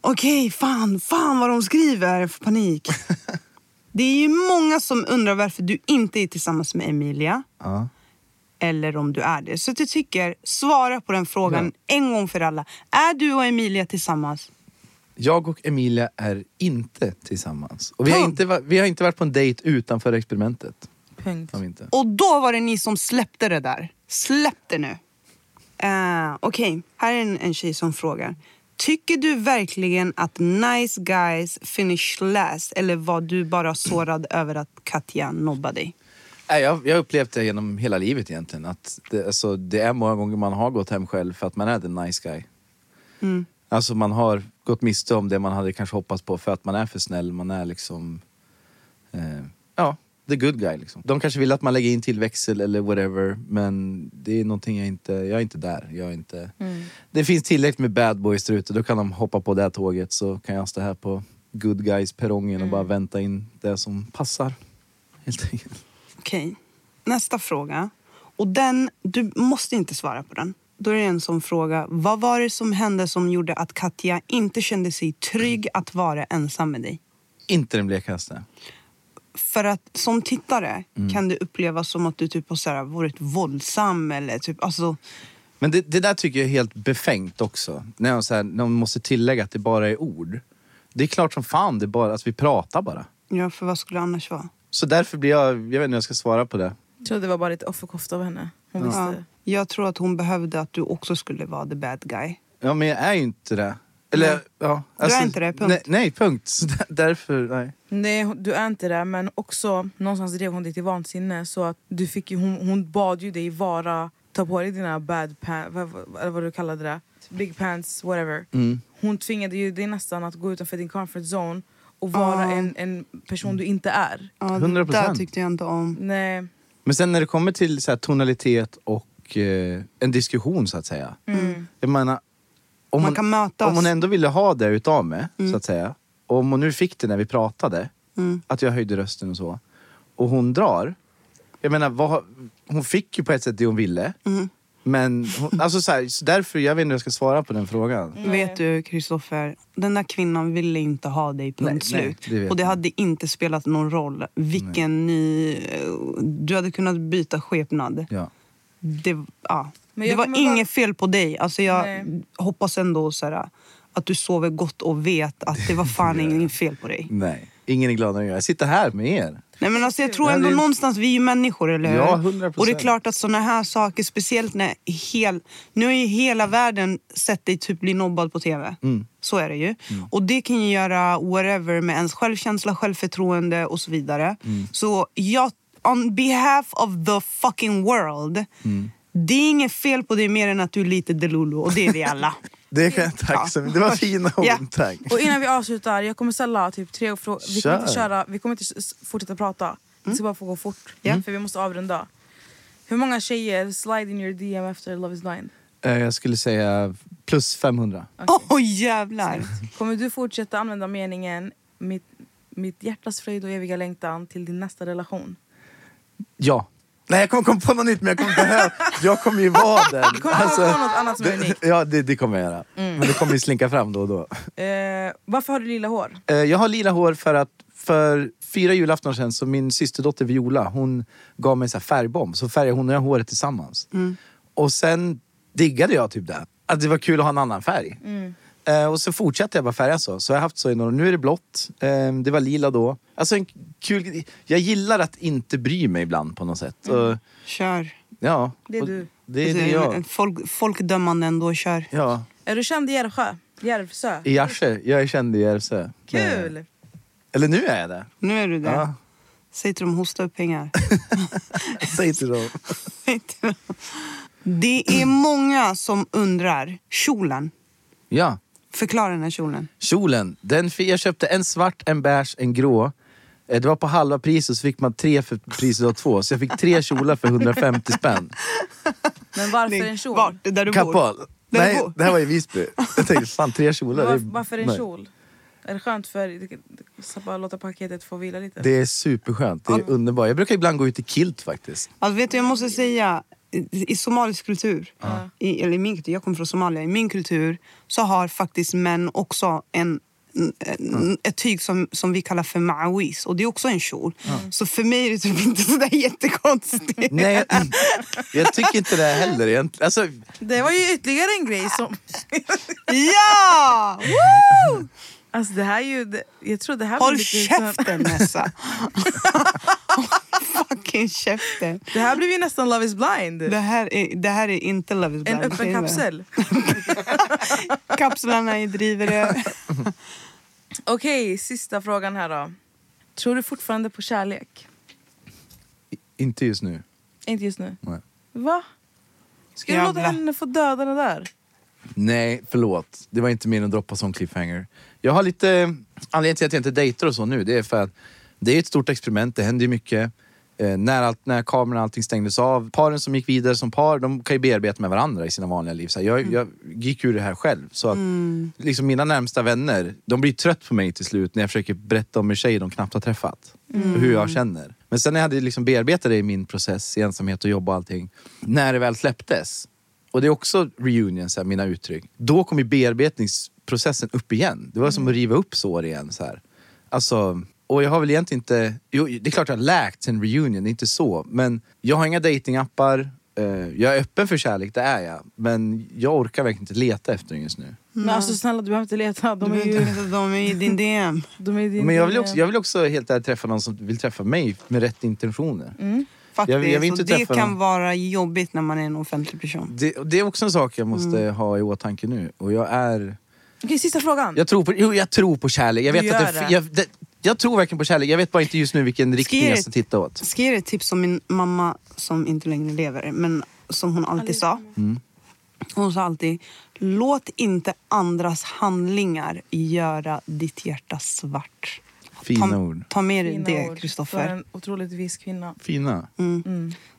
Okej, fan, fan vad de skriver. Jag får panik. Det är ju många som undrar varför du inte är tillsammans med Emilia. Ja. Eller om du är det. Så jag tycker, svara på den frågan en gång för alla. Är du och Emilia tillsammans? Jag och Emilia är inte tillsammans. Och vi har Punkt. inte, vi har inte varit på en dejt utanför experimentet. Punkt. Inte. Och då var det ni som släppte det där. Släpp det nu. Uh, Okej, här är en, en tjej som frågar. Tycker du verkligen att nice guys finish last eller var du bara sårad över att Katja nobbade dig? Jag, jag har upplevt det genom hela livet egentligen. Att det, alltså, det är många gånger man har gått hem själv för att man är the nice guy. Mm. Alltså man har gått miste om det man hade kanske hoppats på för att man är för snäll. Man är liksom... Eh, ja, the good guy liksom. De kanske vill att man lägger in till växel eller whatever. Men det är någonting jag inte... Jag är inte där. Jag är inte... Det finns tillräckligt med bad boys där ute. Då kan de hoppa på det här tåget. Så kan jag stå här på good guys perrongen och bara vänta in det som passar. Helt enkelt. Okej, nästa fråga. Och den, du måste inte svara på den. Då är det en sån fråga. Vad var det som hände som gjorde att Katja inte kände sig trygg att vara ensam med dig? Inte den blekaste. För att som tittare Mm. kan det upplevas som att du typ har så här, varit våldsam eller typ, alltså, Men det, det där tycker jag är helt befängt också. När, jag så här, när man måste tillägga att det bara är ord. Det är klart som fan det är bara att vi pratar bara. ja för vad skulle det annars vara? Så därför blir jag, jag vet inte hur jag ska svara på det. Jag tror det var bara lite offerkofta av henne. Hon Ja. visste. Jag tror att hon behövde att du också skulle vara the bad guy. Ja men jag är ju inte det. Eller, Nej. ja, alltså, Du är inte det, punkt. Nej, nej punkt. Så där, därför, nej. Nej, du är inte det. Men också någonstans drev hon dig till vansinne. Så att du fick hon, hon bad ju dig vara... Ta på dig dina bad pants, vad, vad- vad du kallade det. Big pants, whatever. Mm. Hon tvingade ju dig nästan att gå utanför din comfort zone och vara Ja. en, en person du inte är. Ja, 100%. Det där tyckte jag inte om. Nej. Men sen när det kommer till så här, tonalitet och eh, en diskussion så att säga. Jag menar, om Man hon, kan mötas. om hon ändå ville ha det utav mig, Mm. så att säga. Och om hon nu fick det när vi pratade, Mm. att jag höjde rösten och så. Och hon drar. Jag menar, vad, hon fick ju på ett sätt det hon ville. Mm. Men hon, alltså så här, så därför, jag vet inte hur jag ska svara på den frågan. Vet du, Kristoffer, den där kvinnan ville inte ha dig, punkt Nej, slut. nej, det och det jag. hade inte spelat någon roll vilken ny... eh, Du hade kunnat byta skepnad. Ja. Det, ja. Men det var inget bara- fel på dig. Alltså jag Nej. hoppas ändå så här, att du sover gott och vet att det var fan inget fel på dig. Nej, ingen är gladare än jag. Jag sitter här med er. Nej, men alltså, jag tror ändå det- någonstans, vi är ju människor, eller hur? Ja, 100%. Och det är klart att såna här saker, speciellt när hel, nu har ju hela världen sett dig typ bli nobbad på tv. Mm. Så är det ju. Och det kan ju göra whatever med ens självkänsla, självförtroende och så vidare. Mm. Så jag, on behalf of the fucking world, Mm. det är inget fel på dig mer än att du är lite delulu och det är vi alla. Det kan jag tack så mycket. Det var fina ord, Ja. tack. Och innan vi avslutar, jag kommer ställa typ tre frågor. Vi kommer inte Kör. köra, vi kommer inte fortsätta prata. Det ska bara få gå fort. Ja. För vi måste avrunda. Hur många tjejer slide in your DM efter Love is blind? Eh, Jag skulle säga plus 500. Åh oh, jävlar! Kommer du fortsätta använda meningen mitt, mitt hjärtas fröjd och eviga längtan till din nästa relation? Ja. Nej, jag kommer komma på något nytt men jag kommer behöva... Jag kommer ju vara den. Alltså, Kommer du komma på något annat som är unikt? ja, det, det kommer jag göra. Men det kommer ju slinka fram då och då. Eh, varför har du lila hår? Eh, Jag har lila hår för att för fyra julaftnar sedan så min systerdotter Viola hon gav mig en färgbomb. Så färgade hon och jag håret tillsammans. Och sen diggade jag typ det. Att det var kul att ha en annan färg. Eh, och så fortsatte jag bara färga så. Så jag har haft så i några Nu är det blått. Eh, det var lila då. Alltså en kul Jag gillar att inte bry mig ibland på något sätt. Och, Kör. ja. Det är du. Det är det jag. Folk, folkdömande ändå, kör. Ja. Är du känd i Järvsjö? Järvsö? I Järvsö. Jag är känd i Järvsö. Kul! Eh, Eller nu är jag det. Nu är du där. Ja. Säg till dem hosta upp pengar. Säg till dem. Säg till dem. det är många som undrar, kjolen. Ja. Förklara den här kjolen. Kjolen, den, jag köpte en svart, en beige, en grå. Eh, Det var på halva priset så fick man tre för priset av två. Så jag fick tre kjolar för 150 spänn. Men varför en kjol? Vart? Där du bor? Kappahl. Där Nej, du bor. det här var i Visby. Jag tänkte, fan tre kjolar. Var, varför en nej. kjol? Är det skönt för... Så bara låta paketet få vila lite? Det är superskönt, det är underbart. Jag brukar ibland gå ut i kilt faktiskt. Alltså, vet du, jag måste säga, i, somalisk kultur, i, eller i min kultur, jag kommer från Somalia, i min kultur så har faktiskt män också en en- ett tyg som, som vi kallar för ma'awis och det är också en kjol. Så för mig är det typ inte sådär jättekonstigt. Nej, jag, jag tycker inte det heller egentligen. Alltså, Det var ju ytterligare en grej som... Ja! Woo! Alltså det här är ju... det- Jag tror det här Håll blir lite som- käften Nessa! Håll fucking käften! Det här blev ju nästan Love is blind. Det här är, det här är inte Love is En blind. öppen säger jag. kapsel. Kapslarna är drivare. Okej, sista frågan här då. Tror du fortfarande på kärlek? inte just nu. Inte just nu. Nej. Va? Ska du låta henne få döda det där? Nej, förlåt. Det var inte meningen att droppa som cliffhanger. Jag har lite... Anledningen till att jag inte dejtar och så nu, det är för att det är ett stort experiment, det händer ju mycket. Eh, när, allt, när kameran och allting stängdes av, paren som gick vidare som par, de kan ju bearbeta med varandra i sina vanliga liv. Så här, jag, jag gick ur det här själv. Så att, liksom mina närmsta vänner, de blir trött på mig till slut när jag försöker berätta om en tjej de knappt har träffat. Och hur jag känner. Men sen när jag hade liksom bearbetat det i min process, i ensamhet och jobb och allting. När det väl släpptes, och det är också reunion, så här, mina uttryck. Då kommer bearbetningsprocessen upp igen. Det var som att riva upp sår igen. Så här. Alltså, och jag har väl egentligen inte... Jo, det är klart jag har läkt sen reunion, det är inte så. Men jag har inga datingappar. Eh, jag är öppen för kärlek, det är jag. Men jag orkar verkligen inte leta efter den just nu. Men alltså snälla du behöver inte leta. De är ju... De är i din DM. De är i din Men jag vill också, jag vill också helt ärligt träffa någon som vill träffa mig med rätt intentioner. Faktiskt. Jag- jag vill inte och det träffa kan någon. vara jobbigt när man är en offentlig person. Det, det är också en sak jag måste ha i åtanke nu. Och jag är... Okej, sista frågan. Jag tror på, jo, jag tror på kärlek. Jag, Du vet att det, det. jag, det, jag tror verkligen på kärlek. Jag vet bara inte just nu vilken riktning jag ska titta åt. Ska jag ge ett tips om min mamma som inte längre lever, men som hon alltid sa. Mm. Hon sa alltid, låt inte andras handlingar göra ditt hjärta svart. Fina ta, ord. Ta med dig det, Kristoffer. en otroligt vis kvinna. Fina.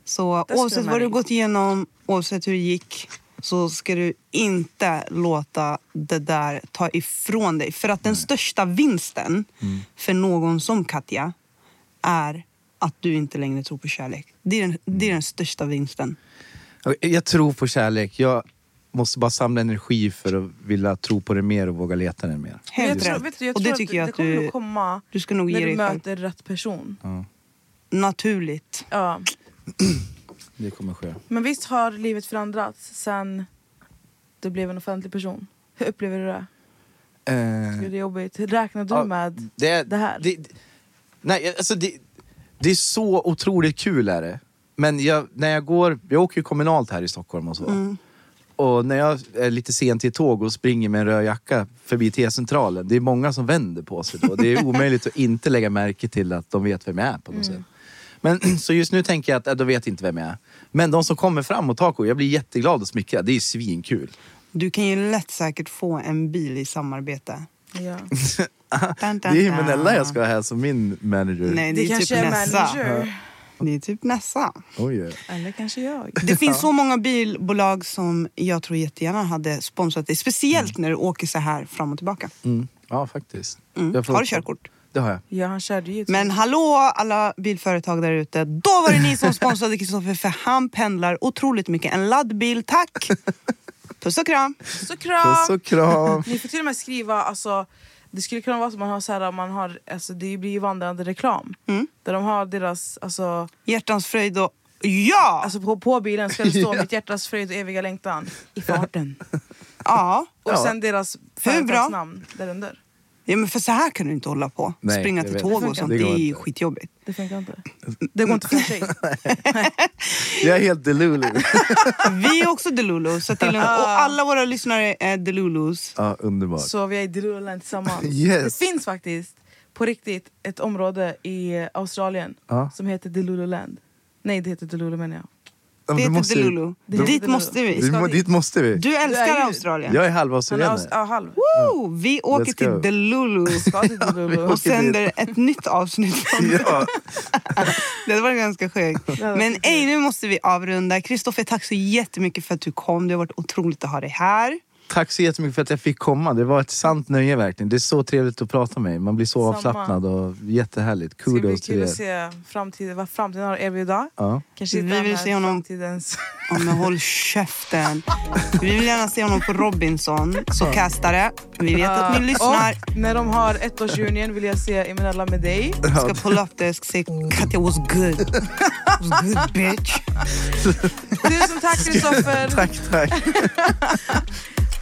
Så Det ska oavsett du vad du gått igenom, oavsett hur det gick, så ska du inte låta det där ta ifrån dig. För att den största vinsten för någon som Katja är att du inte längre tror på kärlek. Det är den, det är den största vinsten. Jag tror på kärlek. Jag måste bara samla energi för att vilja tro på det mer och våga leta den mer. Helt jag tror, rätt. vet du, jag Och det tycker att jag det att kommer du, nog komma du ska nog när ge du dig själv. möter rätt person. Naturligt. Ja. Det kommer ske. Men visst har livet förändrats sen du blev en offentlig person? Hur upplever du det? Eh, Är det jobbigt? Räknar du Ja, med det, det här? Det, nej, alltså det, det är så otroligt kul är det. Men jag, när jag går, jag åker ju kommunalt här i Stockholm och så. Mm. Och när jag är lite sent till tåg och springer med en röd jacka förbi T-centralen, det är många som vänder på sig då. Det är omöjligt att inte lägga märke till att de vet vem jag är på något Mm. sätt. Men så just nu tänker jag att äh, de vet inte vem jag är. Men de som kommer fram och tar kort, jag blir jätteglad och smickrad. Det är svinkul. Du kan ju lätt säkert få en bil i samarbete. Ja. Det är Himenella dun. jag ska ha här som min manager. Nej, det, Det är kanske typ är manager. Det är typ Nessa. Oj, ja. Eller kanske jag. Det finns så många bilbolag som jag tror jättegärna hade sponsrat dig. Speciellt när du åker så här fram och tillbaka. Mm. Ja, faktiskt. Mm. Jag får- Har du körkort? Det har jag. Ja, han körde ju. Men hallå alla bilföretag där ute. Då var det ni som sponsrade Kristoffer för han pendlar otroligt mycket. En laddbil, tack! Puss och kram! Så kram! Puss och kram. Ni får till och med skriva, alltså, det skulle kunna vara att man har så här, man har, alltså, det blir ju vandrande reklam. Mm. Där de har deras, alltså, Hjärtans fröjd och ja! alltså på, på bilen ska det stå mitt hjärtas fröjd och eviga längtan i farten. ja. Och Ja. sen deras företagsnamn där under. Ja, men för så här kan du inte hålla på. Nej, Springa till vet. tåg och sånt, det är Det går inte. skitjobbigt. Det funkar inte. Det går inte för sig. Jag är helt delulu. Vi är också Delulu, så till och alla våra lyssnare är Delulus. ja, underbart. Så vi är i Deruland tillsammans. Yes. Det finns faktiskt på riktigt ett område i Australien Ja. som heter Delululand. Nej, det heter Delulu menar jag. Ja, Det heter måste- Delulu. Heter Dit måste vi. Vi må, dit måste vi. Du älskar är ju- Australien. Jag är Han är halvaustralienare. aus- ja, halv. Woo! Vi åker till. Delulu Ska till Delulu. och sänder ett nytt avsnitt. Ja. Det var ganska sjukt. Men ej, nu måste vi avrunda. Kristoffer, tack så jättemycket för att du kom. Det har varit otroligt att ha dig här. Tack så jättemycket för att jag fick komma. Det var ett sant nöje verkligen. Det är så trevligt att prata med er. Man blir så Samma. avslappnad och jättehärligt. Det ska bli Kudos till kul er. att se framtiden, vad framtiden har att erbjuda. Ja. Kanske Vi vill se honom- framtidens... Ja, men håll käften. Vi vill gärna se honom på Robinson, så castare. Vi vet att ni lyssnar. Och när de har ettårsreunion vill jag se Eminella med dig. Ska pull up det och säga Katja was good. Was good bitch. Tusen tack Kristoffer! Tack, tack.